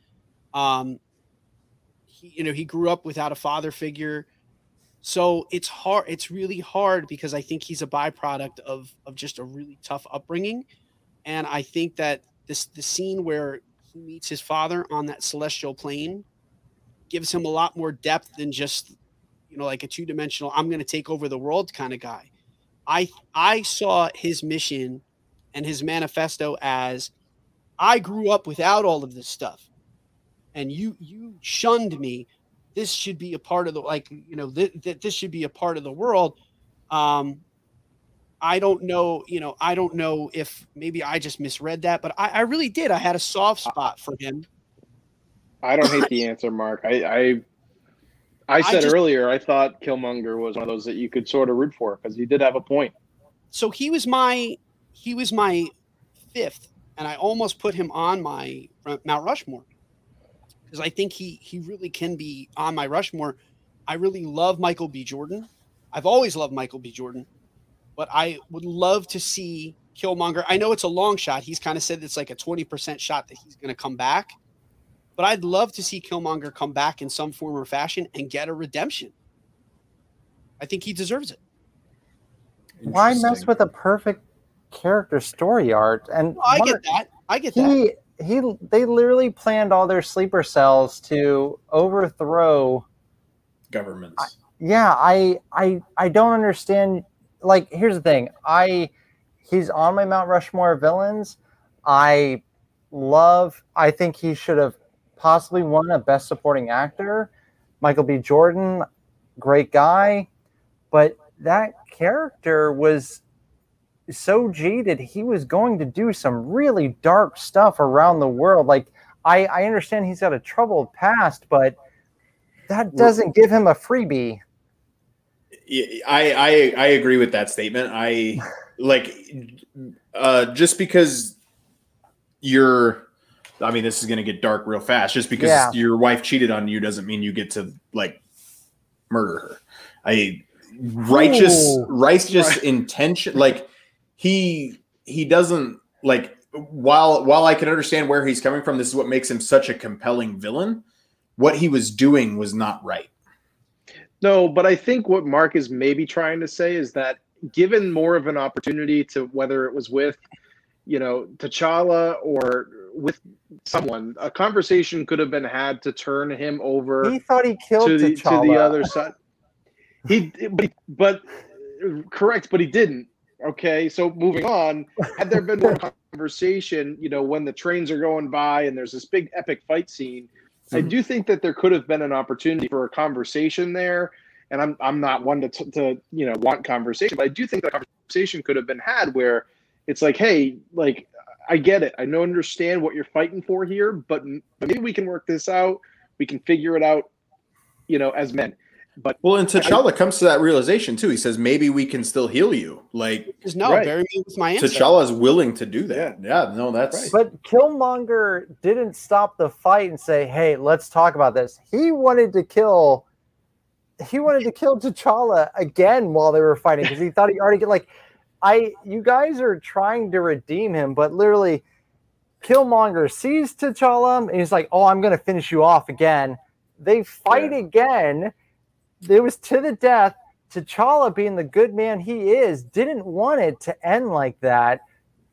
S2: Um, he, you know, he grew up without a father figure. So it's hard. It's really hard because I think he's a byproduct of of just a really tough upbringing, and I think that this the scene where he meets his father on that celestial plane gives him a lot more depth than just you know like a two-dimensional i'm going to take over the world kind of guy i i saw his mission and his manifesto as i grew up without all of this stuff and you you shunned me this should be a part of the like you know that th- this should be a part of the world um i don't know you know i don't know if maybe i just misread that but i, I really did i had a soft spot for him
S3: I don't hate the answer, Mark. I I, I said
S2: just-
S3: earlier I thought Killmonger was one of those that you could sort of root for because he did have a point.
S2: so he was my he was my fifth and i almost put him on my mount rushmore because i think he he really can be on my rushmore i really love michael b. Jordan. I've always loved michael b. Jordan but i would love to see killmonger. I know it's a long shot. He's kind of said it's like a 20% shot that he's going to come back but i'd love to see killmonger come back in some form or fashion and get a redemption. I think he deserves it.
S4: Why mess with a perfect character story art? And
S2: i
S4: Mark,
S2: get that. I get that
S4: he he they literally planned all their sleeper cells to overthrow
S1: governments.
S4: yeah i i i don't understand like here's the thing. I he's on my mount rushmore villains. I love i think he should have possibly won a best supporting actor. Michael b. Jordan great guy. But that character was so jaded he was going to do some really dark stuff around the world like i i understand he's got a troubled past but that doesn't give him a freebie
S1: I, I I agree with that statement. I like uh just because you're I mean this is going to get dark real fast just because
S4: Yeah.
S1: your wife cheated on you doesn't mean you get to like murder her. I righteous
S4: Ooh.
S1: righteous intention like he he doesn't like while while I can understand where he's coming from this is what makes him such a compelling villain. What he was doing was not right.
S3: No, but I think what Mark is maybe trying to say is that given more of an opportunity to whether it was with, you know, T'Challa or with someone, a conversation could have been had to turn him over
S4: he thought he killed
S3: to the
S4: T'Challa.
S3: to the other side. He, but, but correct, but he didn't. Okay, so moving on. Had there been more conversation, you know, when the trains are going by and there's this big epic fight scene, I
S1: Mhm.
S3: do think that there could have been an opportunity for a conversation there. And I'm I'm not one to t- to you know want conversation, but I do think that conversation could have been had where it's like, hey, like I get it, I don't understand what you're fighting for here, but maybe we can work this out. We can figure it out, you know, as men. But
S1: Well, and T'Challa comes to that realization too. He says, "Maybe we can still heal you." Like
S2: Just no,
S3: Right.
S2: bury me with my answer.
S1: T'Challa is willing to do that. Yeah, no, that's Right.
S4: But Killmonger didn't stop the fight and say, "Hey, let's talk about this." He wanted to kill. He wanted to kill T'Challa again while they were fighting because he thought he already get like, I. You guys are trying to redeem him, but literally, Killmonger sees T'Challa and he's like, "Oh, I'm going to finish you off again." They fight
S3: Yeah.
S4: again. It was to the death. T'Challa, being the good man he is, didn't want it to end like that.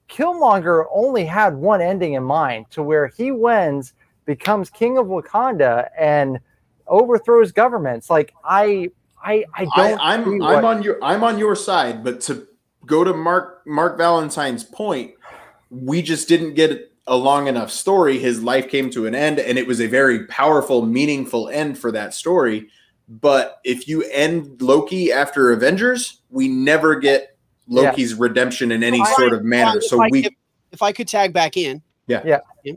S4: Killmonger only had one ending in mind to where he wins, becomes king of Wakanda, and overthrows governments. Like I, I, I
S1: I,
S4: don't.
S1: I'm
S4: see
S1: I'm
S4: what-
S1: on your I'm on your side, but to go to Mark Mark Valentine's point, we just didn't get a long enough story. His life came to an end, and it was a very powerful, meaningful end for that story. But if you end Loki after Avengers, we never get Loki's redemption in any
S2: Well, I-
S1: sort of manner.
S2: If
S1: So
S2: I-
S1: we
S2: if, if I could tag back in,
S1: Yeah.
S4: Yeah.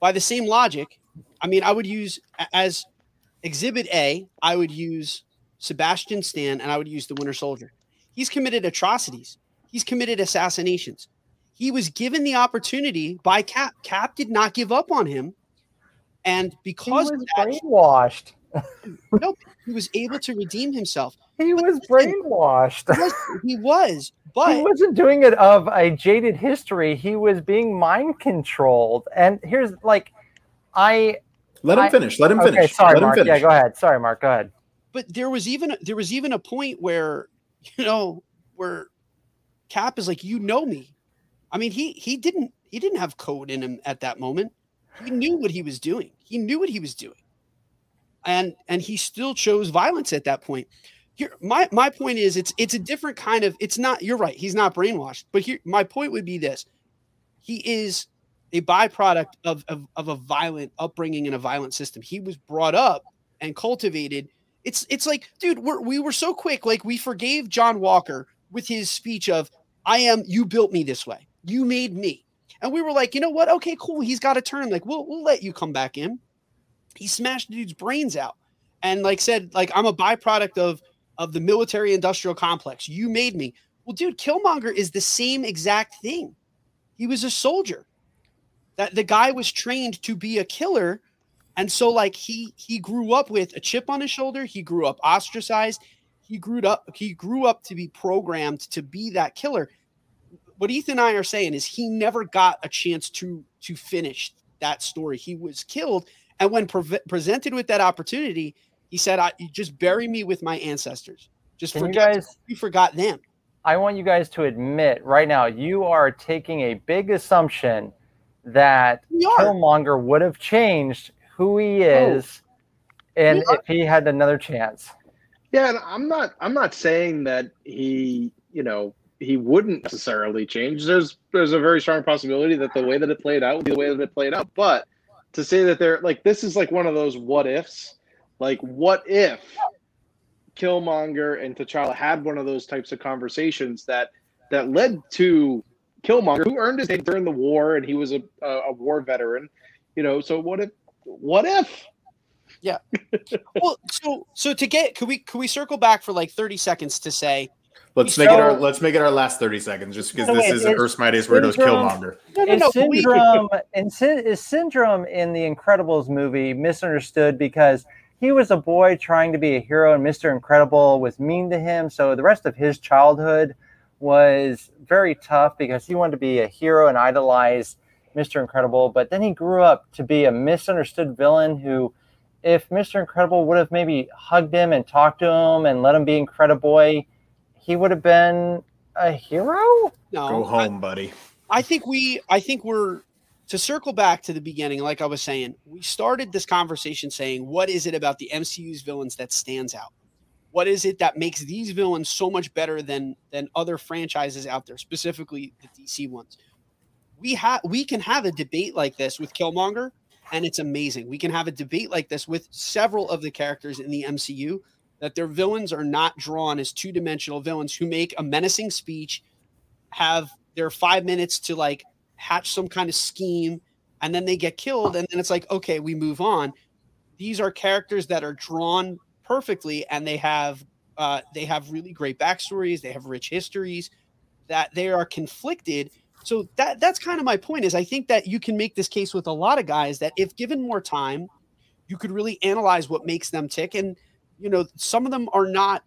S2: By the same logic, I mean, I would use as Exhibit A. I would use Sebastian Stan, and I would use the Winter Soldier. He's committed atrocities. He's committed assassinations. He was given the opportunity by Cap. Cap did not give up on him, and because
S4: he
S2: because
S4: was
S2: of that,
S4: brainwashed.
S2: he was able to redeem himself.
S4: He
S2: But
S4: was
S2: listen,
S4: brainwashed.
S2: He was, he was
S4: he wasn't doing it of a jaded history. He was being mind controlled. And here's like, I.
S1: let him
S4: I-
S1: finish. Let him
S4: Okay,
S1: finish.
S4: sorry,
S1: let him
S4: Mark.
S1: finish.
S4: Yeah, go ahead. Sorry, Mark. Go ahead.
S2: but there was even there was even a point where you know where cap is like you know me i mean he he didn't he didn't have code in him at that moment he knew what he was doing. He knew what he was doing. And and he still chose violence at that point. Here, my my point is it's it's a different kind of it's not you're right, he's not brainwashed. But here my point would be this. He is a byproduct of, of, of a violent upbringing in a violent system. He was brought up and cultivated. It's it's like, dude, we're, we were so quick. Like we forgave John Walker with his speech of, "I am. You built me this way. You made me." And we were like, you know what? Okay, cool. He's got a turn. Like we'll we'll let you come back in. He smashed the dude's brains out, and like said, like I'm a byproduct of of the military industrial complex. You made me. Well, dude, Killmonger is the same exact thing. He was a soldier. That the guy was trained to be a killer. And so like he he grew up with a chip on his shoulder. He grew up ostracized. He grew up he grew up to be programmed to be that killer. What ethan and i are saying is he never got a chance to to finish that story. He was killed and when pre- presented with that opportunity he said i just bury me with my ancestors just
S4: Can you
S2: forget
S4: guys-
S2: we forgot them
S4: I want you guys to admit right now you are taking a big assumption that
S2: We are.
S4: Killmonger would have changed who he oh. is and
S2: We are.
S4: if he had another chance.
S3: Yeah, and I'm not I'm not saying that he, you know, he wouldn't necessarily change. There's there's a very strong possibility that the way that it played out would be the way that it played out. But to say that they're like this is like one of those what ifs. Like what if Killmonger and T'Challa had one of those types of conversations that that led to Killmonger, who earned his name during the war, and he was a, a, a war veteran. You know, so what if what if Yeah.
S2: well so so to get could we could we circle back for like 30 seconds to say
S1: Let's make it our let's make it our last thirty seconds, just because
S4: So
S1: this
S4: wait,
S1: isn't
S4: is
S1: Earth's Mightiest Weirdos Killmonger.
S2: no no no
S4: syndrome and Sy- is syndrome in the Incredibles movie misunderstood because he was a boy trying to be a hero and Mr. Incredible was mean to him. So the rest of his childhood was very tough because he wanted to be a hero and idolize Mr. Incredible. But then he grew up to be a misunderstood villain who, if Mr. Incredible would have maybe hugged him and talked to him and let him be Incrediboy, he would have been a hero.
S2: no
S1: Go
S2: I-
S1: home, buddy.
S2: I think we I think we're to circle back to the beginning, like I was saying, we started this conversation saying, what is it about the MCU's villains that stands out? What is it that makes these villains so much better than than other franchises out there, specifically the DC ones? We have we can have a debate like this with Killmonger, and it's amazing. We can have a debate like this with several of the characters in the MCU that their villains are not drawn as two-dimensional villains who make a menacing speech, have their five minutes to like hatch some kind of scheme and then they get killed and then it's like okay we move on. These are characters that are drawn perfectly and they have uh, they have really great backstories they have rich histories that they are conflicted. So that that's kind of my point is i think that you can make this case with a lot of guys that if given more time you could really analyze what makes them tick. And you know some of them are not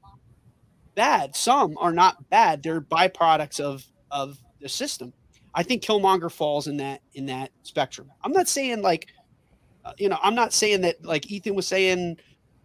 S2: bad some are not bad they're byproducts of of the system I think Killmonger falls in that in that spectrum. I'm not saying like, uh, you know, I'm not saying that like Ethan was saying,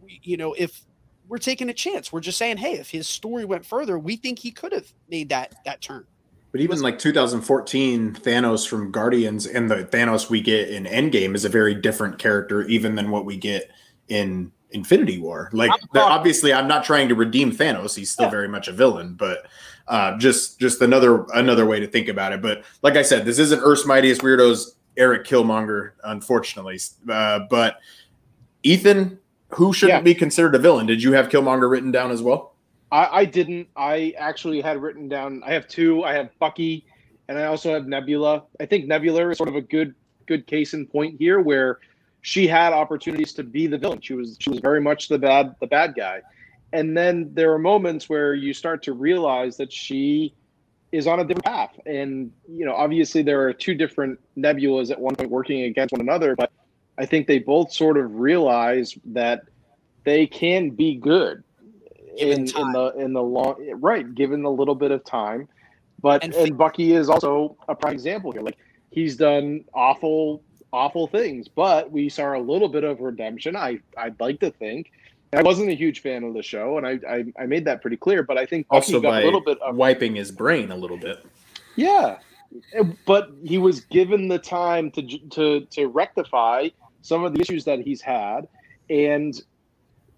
S2: you know, if we're taking a chance, we're just saying, hey, if his story went further, we think he could have made that that turn.
S1: But even like 2014, Thanos from Guardians and the Thanos we get in Endgame is a very different character, even than what we get in Infinity War. Like,
S2: I'm talking-
S1: obviously, I'm not trying to redeem Thanos; he's still
S2: Yeah.
S1: very much a villain. But uh, just just another another way to think about it. But like I said, this isn't Earth's Mightiest Weirdos, Eric Killmonger, unfortunately. Uh, but Ethan, who shouldn't
S3: Yeah.
S1: be considered a villain? Did you have Killmonger written down as well?
S3: I, I didn't. I actually had written down. I have two. I have Bucky, and I also have Nebula. I think Nebula is sort of a good good case in point here, where she had opportunities to be the villain. She was she was very much the bad the bad guy, and then there are moments where you start to realize that she is on a different path. And you know, obviously there are two different Nebulas at one point working against one another, but I think they both sort of realize that they can be good in, in the in the long right given a little bit of time but
S2: And
S3: and, bucky is also a prime example here like he's done awful awful things but we saw a little bit of redemption i i'd like to think i wasn't a huge fan of the show and i i, I made that pretty clear but i think bucky
S1: Also
S3: got
S1: by
S3: a little bit of
S1: wiping his brain a little bit.
S3: yeah but he was given the time to to to rectify some of the issues that he's had, and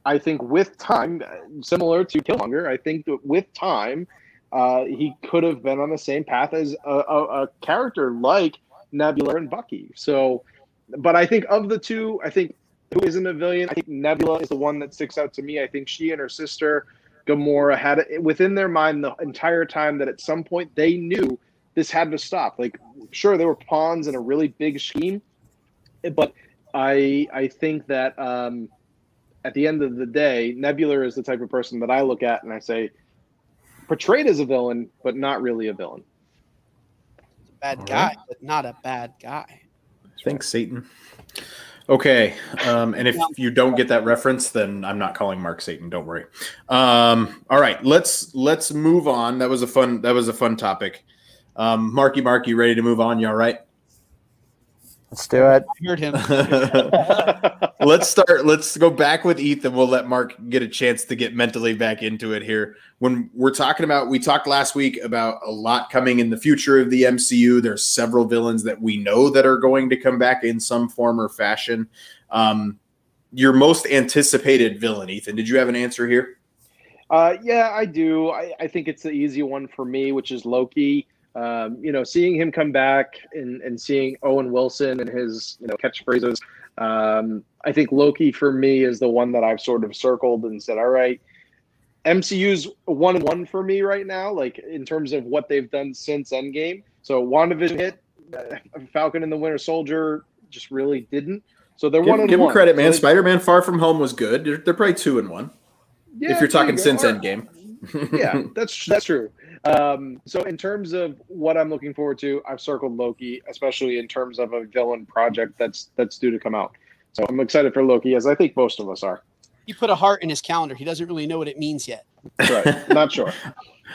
S3: I think with time, similar to Killmonger, I think that with time, uh, he could have been on the same path as a, a, a character like Nebula and Bucky. So, but I think of the two, I think who isn't a villain, I think Nebula is the one that sticks out to me. I think she and her sister Gamora had it within their mind the entire time that at some point they knew this had to stop. Like, sure, they were pawns in a really big scheme, but I I think that um, at the end of the day, Nebula is the type of person that I look at and I say, portrayed as a villain, but not really a villain.
S2: Bad All guy, right. but not a bad guy.
S1: Thanks, Satan. Okay, um, and if you don't get that reference, then I'm not calling Mark Satan. Don't worry. Um, all right, let's let's move on. That was a fun that was a fun topic. Um, Marky Mark, you ready to move on? You all right?
S4: Let's do it.
S2: I heard him.
S1: let's start. Let's go back with Ethan. We'll let Mark get a chance to get mentally back into it here. When we're talking about, we talked last week about a lot coming in the future of the MCU. There's several villains that we know that are going to come back in some form or fashion. Um, your most anticipated villain, Ethan. Did you have an answer here?
S3: Uh, yeah, I do. I, I think it's the easy one for me, which is Loki um, you know, seeing him come back and, and seeing Owen Wilson and his, you know, catchphrases, um, I think Loki for me is the one that I've sort of circled and said, all right, MCU's one and one for me right now, like in terms of what they've done since Endgame. So WandaVision hit, uh, Falcon and the Winter Soldier just really didn't. So they're
S1: give,
S3: one.
S1: Give
S3: them
S1: credit, man. So Spider Man Far From Home was good. They're, they're probably two and one. Yeah, if you're talking you since Endgame.
S3: Yeah, that's that's true. Um, so in terms of what I'm looking forward to, I've circled Loki, especially in terms of a villain project that's that's due to come out. So I'm excited for Loki, as I think most of us are.
S2: He put a heart in his calendar. He doesn't really know what it means yet.
S3: Right. Not sure.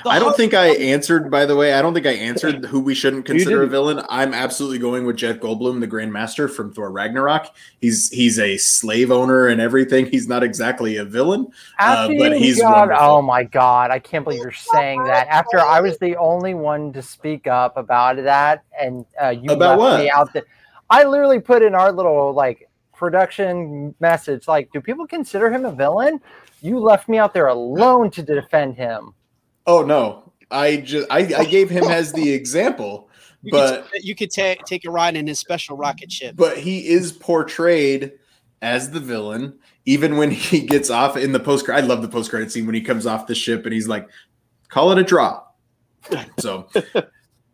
S1: I don't think I answered, by the way. I don't think I answered who we shouldn't consider a villain. I'm absolutely going with Jeff Goldblum, the Grand Master from Thor Ragnarok. He's he's a slave owner and everything. He's not exactly a villain, uh, but he's
S4: god, oh my god! I can't believe you're saying that. After I was the only one to speak up about that, and uh, you
S1: about
S4: left
S1: what?
S4: me out there. I literally put in our little like production message, like, do people consider him a villain? You left me out there alone to defend him.
S1: Oh no, I just I, I gave him as the example,
S2: you
S1: but
S2: could, you could ta- take a ride in his special rocket ship.
S1: But he is portrayed as the villain, even when he gets off in the post. I love the post credit scene when he comes off the ship and he's like, "Call it a draw." so,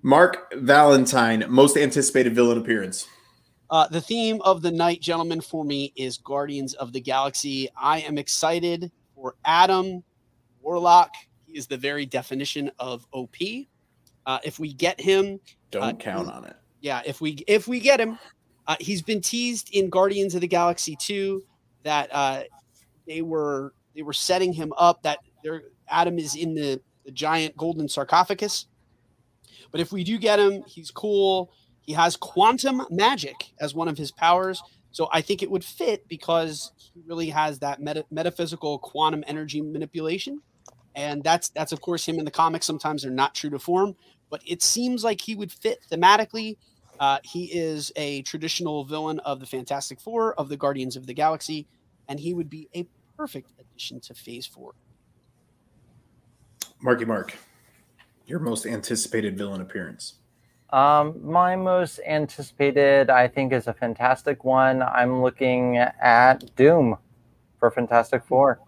S1: Mark Valentine, most anticipated villain appearance.
S2: Uh, the theme of the night, gentlemen, for me is Guardians of the Galaxy. I am excited for Adam Warlock He is the very definition of OP. Uh, if we get him,
S1: don't uh, count on it.
S2: Yeah, if we if we get him, uh, he's been teased in Guardians of the Galaxy 2 that uh, they were they were setting him up that there Adam is in the, the giant golden sarcophagus. But if we do get him, he's cool. He has quantum magic as one of his powers. So I think it would fit because he really has that meta- metaphysical quantum energy manipulation and that's that's of course him in the comics. Sometimes they're not true to form, but it seems like he would fit thematically. Uh, he is a traditional villain of the Fantastic Four of the Guardians of the Galaxy, and he would be a perfect addition to Phase Four.
S1: Marky Mark, your most anticipated villain appearance.
S4: Um, my most anticipated, I think, is a fantastic one. I'm looking at Doom for Fantastic Four.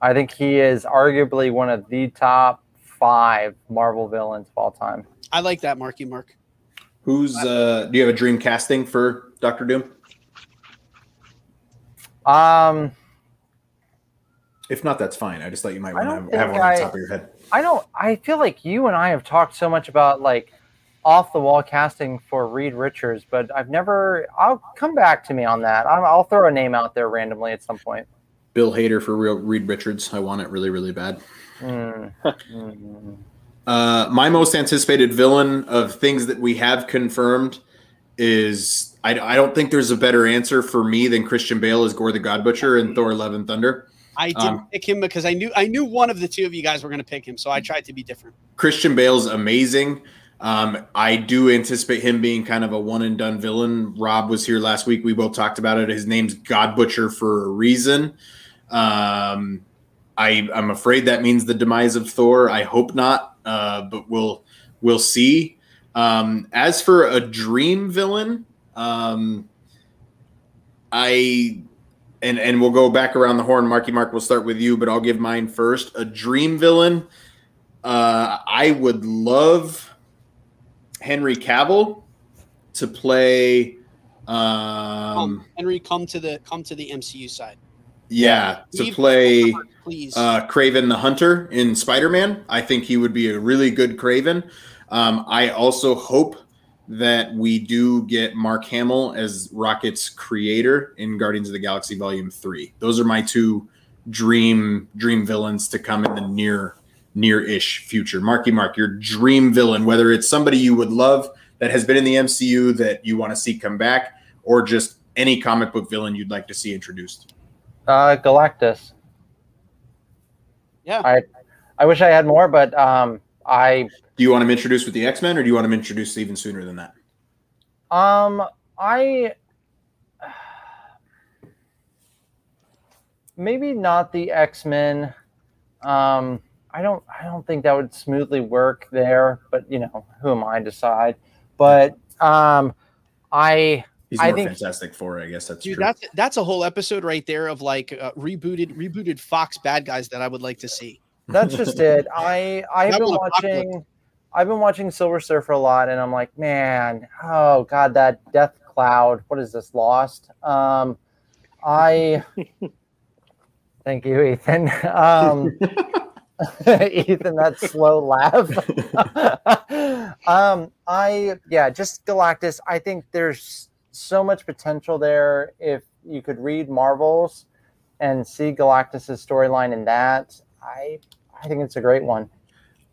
S4: I think he is arguably one of the top five Marvel villains of all time.
S2: I like that, Marky Mark.
S1: Who's uh do you have a dream casting for Doctor Doom?
S4: Um
S1: if not, that's fine. I just thought you might want to have one on the top of your head.
S4: I don't I feel like you and I have talked so much about like off the wall casting for Reed Richards, but I've never I'll come back to me on that. I'll, I'll throw a name out there randomly at some point.
S1: Bill Hader for real Reed Richards. I want it really, really bad. Mm. uh, my most anticipated villain of things that we have confirmed is I, I, don't think there's a better answer for me than Christian Bale as Gorr the God Butcher in Thor: Love and Thunder.
S2: I didn't um, pick him because I knew I knew one of the two of you guys were going to pick him, so I tried to be different.
S1: Christian Bale's amazing. Um, I do anticipate him being kind of a one and done villain. Rob was here last week. We both talked about it. His name's God Butcher for a reason. Um, I, I'm afraid that means the demise of Thor. I hope not, uh, but we'll we'll see. Um, as for a dream villain, um, I and and we'll go back around the horn. Marky Mark, we'll start with you, but I'll give mine first. A dream villain. Uh, I would love Henry Cavill to play. Um,
S2: Henry, come to the come to the MCU side.
S1: yeah, to
S2: Leave
S1: play
S2: please.
S1: uh, Kraven the Hunter in Spider Man. I think he would be a really good Kraven. Um, I also hope that we do get Mark Hamill as Rocket's creator in Guardians of the Galaxy Volume Three. Those are my two dream dream villains to come in the near near-ish future. Marky Mark, your dream villain, whether it's somebody you would love that has been in the MCU that you want to see come back, or just any comic book villain you'd like to see introduced.
S4: Uh, Galactus.
S2: Yeah.
S4: I, I wish I had more, but um, I
S1: Do you want him introduced with the X Men, or do you want him introduced even sooner than that?
S4: Um, I maybe not the X Men. Um, I don't. I don't think that would smoothly work there. But you know, who am I to decide? But um, I
S1: He's
S4: I think-
S1: fantastic for it. I guess that's
S2: Dude,
S1: true.
S2: that's that's a whole episode right there of like uh, rebooted rebooted Fox bad guys that I would like to see.
S4: that's just it. I I've
S2: That
S4: been
S2: was
S4: watching. I've been watching Silver Surfer a lot, and I'm like, man, oh god, that Death Cloud. What is this? Lost. Um, I. Thank you, Ethan. Um, Ethan, that slow laugh. um, I yeah, just Galactus. I think there's so much potential there if you could read Marvels and see Galactus's storyline in that. I I think it's a great one.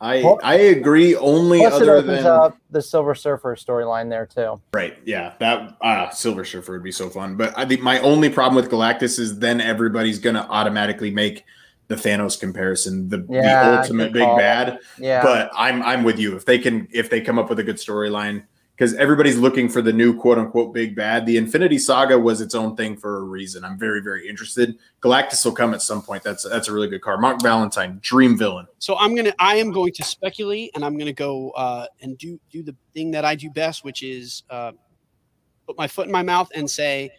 S1: I
S4: Well-
S1: I agree. Only
S4: Plus, it
S1: other
S4: opens
S1: than
S4: up the Silver Surfer storyline there too.
S1: right, yeah, that uh, Silver Surfer would be so fun. But I think my only problem with Galactus is then everybody's gonna automatically make the Thanos comparison the,
S4: Yeah,
S1: the ultimate big
S4: call it.
S1: bad.
S4: Yeah,
S1: But I'm I'm with you if they can if they come up with a good storyline because everybody's looking for the new quote unquote big bad. The Infinity Saga was its own thing for a reason. I'm very very interested. Galactus will come at some point. That's that's a really good card. Mark Valentine, dream villain.
S2: So I'm gonna I am going to speculate and I'm gonna go uh, and do do the thing that I do best, which is uh, put my foot in my mouth and say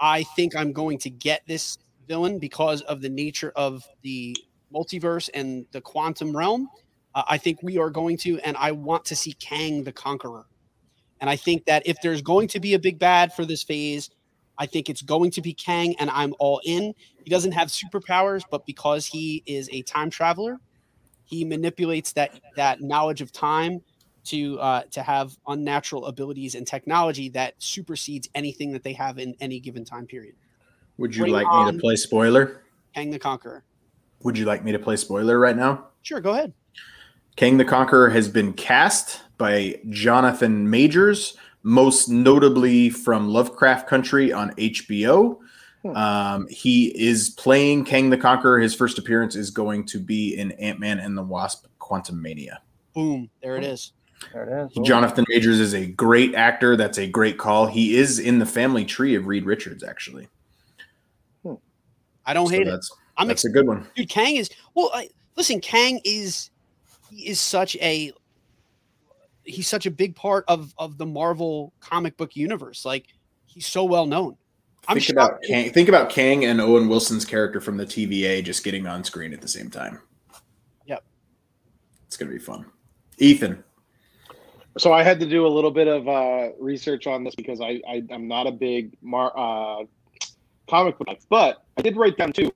S2: I think I'm going to get this villain because of the nature of the multiverse and the quantum realm. Uh, I think we are going to, and I want to see Kang the Conqueror. And I think that if there's going to be a big bad for this phase, I think it's going to be Kang, and I'm all in. He doesn't have superpowers, but because he is a time traveler, he manipulates that that knowledge of time to uh, to have unnatural abilities and technology that supersedes anything that they have in any given time period.
S1: Would you
S2: Bring
S1: like me
S2: on-
S1: to play spoiler?
S2: Kang the Conqueror.
S1: Would you like me to play spoiler right now?
S2: Sure, go ahead.
S1: King the Conqueror has been cast by Jonathan Majors, most notably from Lovecraft Country on HBO.
S3: Hmm.
S1: Um, he is playing Kang the Conqueror. His first appearance is going to be in Ant Man and the Wasp Quantum Mania.
S2: Boom, there it is.
S4: there it is.
S1: Jonathan Majors is a great actor. That's a great call. He is in the family tree of Reed Richards, actually.
S2: I don't
S1: So
S2: hate it.
S1: that's
S2: I'm
S1: that's a good one.
S2: dude kang is well I, listen kang is he is such a he's such a big part of of the marvel comic book universe like he's so well known i'm
S1: Think about
S2: shocked-
S1: Kang, think about Kang and Owen Wilson's character from the TVA just getting on screen at the same time.
S2: Yep.
S1: It's gonna be fun. Ethan,
S3: So I had to do a little bit of uh, research on this because I, I I'm not a big mar- uh, comic book, but I did write down two.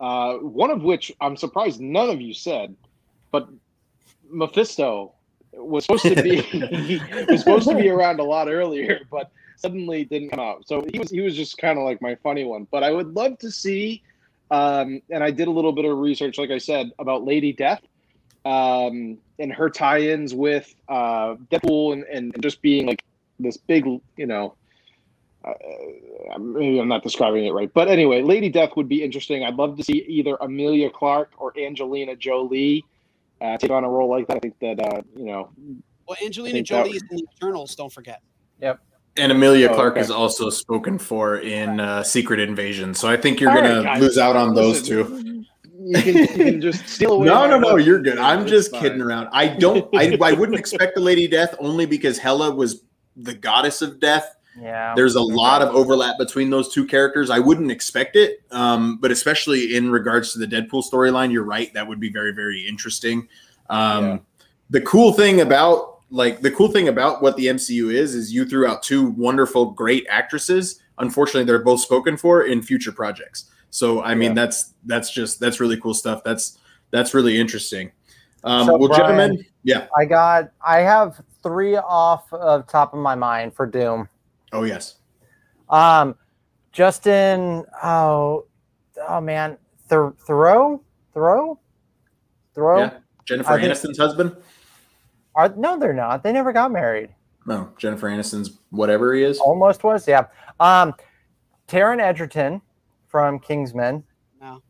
S3: Uh, one of which I'm surprised none of you said, but Mephisto was supposed to be was supposed to be around a lot earlier, but suddenly didn't come out. So he was he was just kind of like my funny one. But I would love to see, um, and I did a little bit of research, like I said, about Lady Death um, and her tie-ins with uh, Deadpool and, and just being like this big, you know, uh, maybe I'm not describing it right, but anyway, Lady Death would be interesting. I'd love to see either Emilia Clarke or Angelina Jolie uh, take on a role like that. I think that uh, you know
S2: Well, Angelina
S3: think
S2: Jolie is in the Eternals. Don't forget. Yep.
S1: And Emilia
S3: Oh,
S1: Clarke
S3: okay.
S1: is also spoken for in uh, Secret Invasion. So I think you're
S3: All right,
S1: gonna
S3: guys.
S1: lose out on those
S3: Listen,
S1: two.
S3: You can, you can just steal away.
S1: No, no, no,
S3: vote.
S1: you're good. I'm
S3: It's
S1: just
S3: fine.
S1: kidding around. I don't. I, I wouldn't expect the Lady Death only because Hela was the goddess of death.
S4: Yeah.
S1: There's a lot of overlap between those two characters. I wouldn't expect it, um, but especially in regards to the Deadpool storyline, you're right. That would be very, very interesting. Um,
S3: Yeah.
S1: The cool thing about like the cool thing about what the MCU is is you threw out two wonderful, great actresses. Unfortunately, they're both spoken for in future projects. So I mean,
S3: Yeah.
S1: that's that's just that's really cool stuff. That's that's really interesting. Um,
S4: So,
S1: well,
S4: Brian-
S1: gentlemen, yeah.
S4: I got. I have three off of top of my mind for Doom.
S1: Oh yes.
S4: Um, Justin. Oh, oh man, Thor- Theroux, Theroux, Theroux.
S1: Yeah. Jennifer
S4: I think-
S1: Aniston's husband.
S4: Are no, they're not. They never got married.
S1: No, Jennifer Aniston's whatever he is.
S4: Almost was. Yeah. Um, Taron Egerton from Kingsman.
S2: No.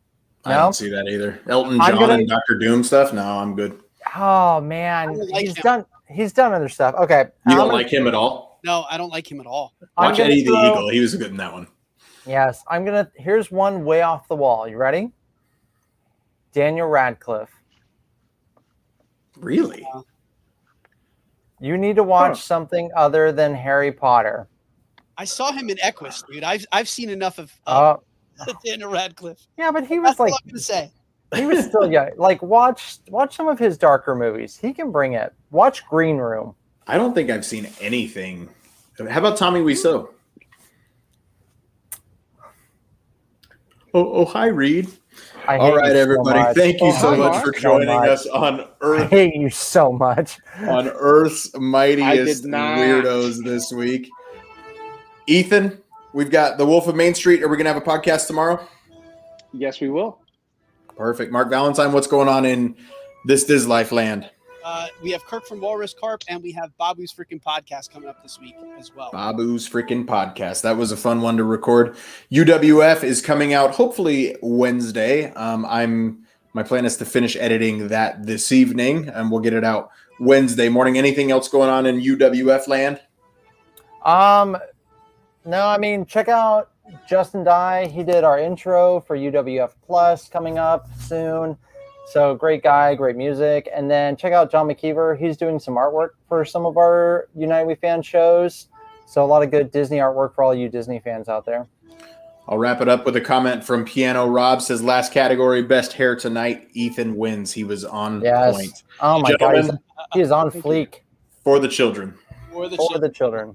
S1: I
S4: No?
S1: don't see that either. Elton John
S4: gonna-
S1: and Doctor Doom stuff. No, I'm good.
S4: Oh man,
S2: like
S4: he's
S2: him.
S4: done. He's done other stuff. Okay.
S1: You
S4: I'm
S1: don't
S4: gonna-
S1: like him at all.
S2: No, I don't like him at all.
S1: Watch
S4: gonna
S1: Eddie the Eagle. He was good in that one.
S4: Yes, I'm gonna. Here's one way off the wall. You ready? Daniel Radcliffe.
S1: Really?
S4: You need to watch
S3: Huh.
S4: something other than Harry Potter.
S2: I saw him in Equus, dude. I've I've seen enough of
S4: Oh,
S2: uh, Daniel Radcliffe.
S4: yeah, but he
S2: That's
S4: was like
S2: all I'm gonna say.
S4: he was still young. Like watch watch some of his darker movies. He can bring it. Watch Green Room.
S1: I don't think I've seen anything. How about Tommy Wiseau? Oh, oh, hi, Reed.
S4: I
S1: All
S4: hate so
S1: everybody. Thank you
S3: Oh,
S1: so
S3: hi,
S1: much
S3: Mark.
S1: for
S4: So
S1: joining
S4: much.
S1: us on
S4: I
S1: Earth
S4: hate you so much.
S1: on Earth's mightiest weirdos this week. Ethan, we've got the Wolf of Main Street. Are we gonna have a podcast tomorrow?
S3: Yes, we will.
S1: Perfect. Mark Valentine, what's going on in this Diz Life land?
S2: Uh, we have Kirk from Walrus Carp, and we have Babu's freaking podcast coming up this week as well.
S1: Babu's freaking podcast. That was a fun one to record. UWF is coming out hopefully Wednesday. Um, I'm my plan is to finish editing that this evening, and we'll get it out Wednesday morning. Anything else going on in UWF land?
S4: Um, no, I mean check out Justin Dye. He did our intro for UWF Plus coming up soon. So great guy, great music. And then check out John McKeever. He's doing some artwork for some of our United We Fan shows. So a lot of good Disney artwork for all you Disney fans out there.
S1: I'll wrap it up with a comment from Piano Rob. Says last category, best hair tonight. Ethan wins. He was on
S4: Yes.
S1: point.
S4: Oh my god,
S1: Gentlemen,
S4: he's, he is on fleek
S1: for the children.
S2: For the
S4: for the children.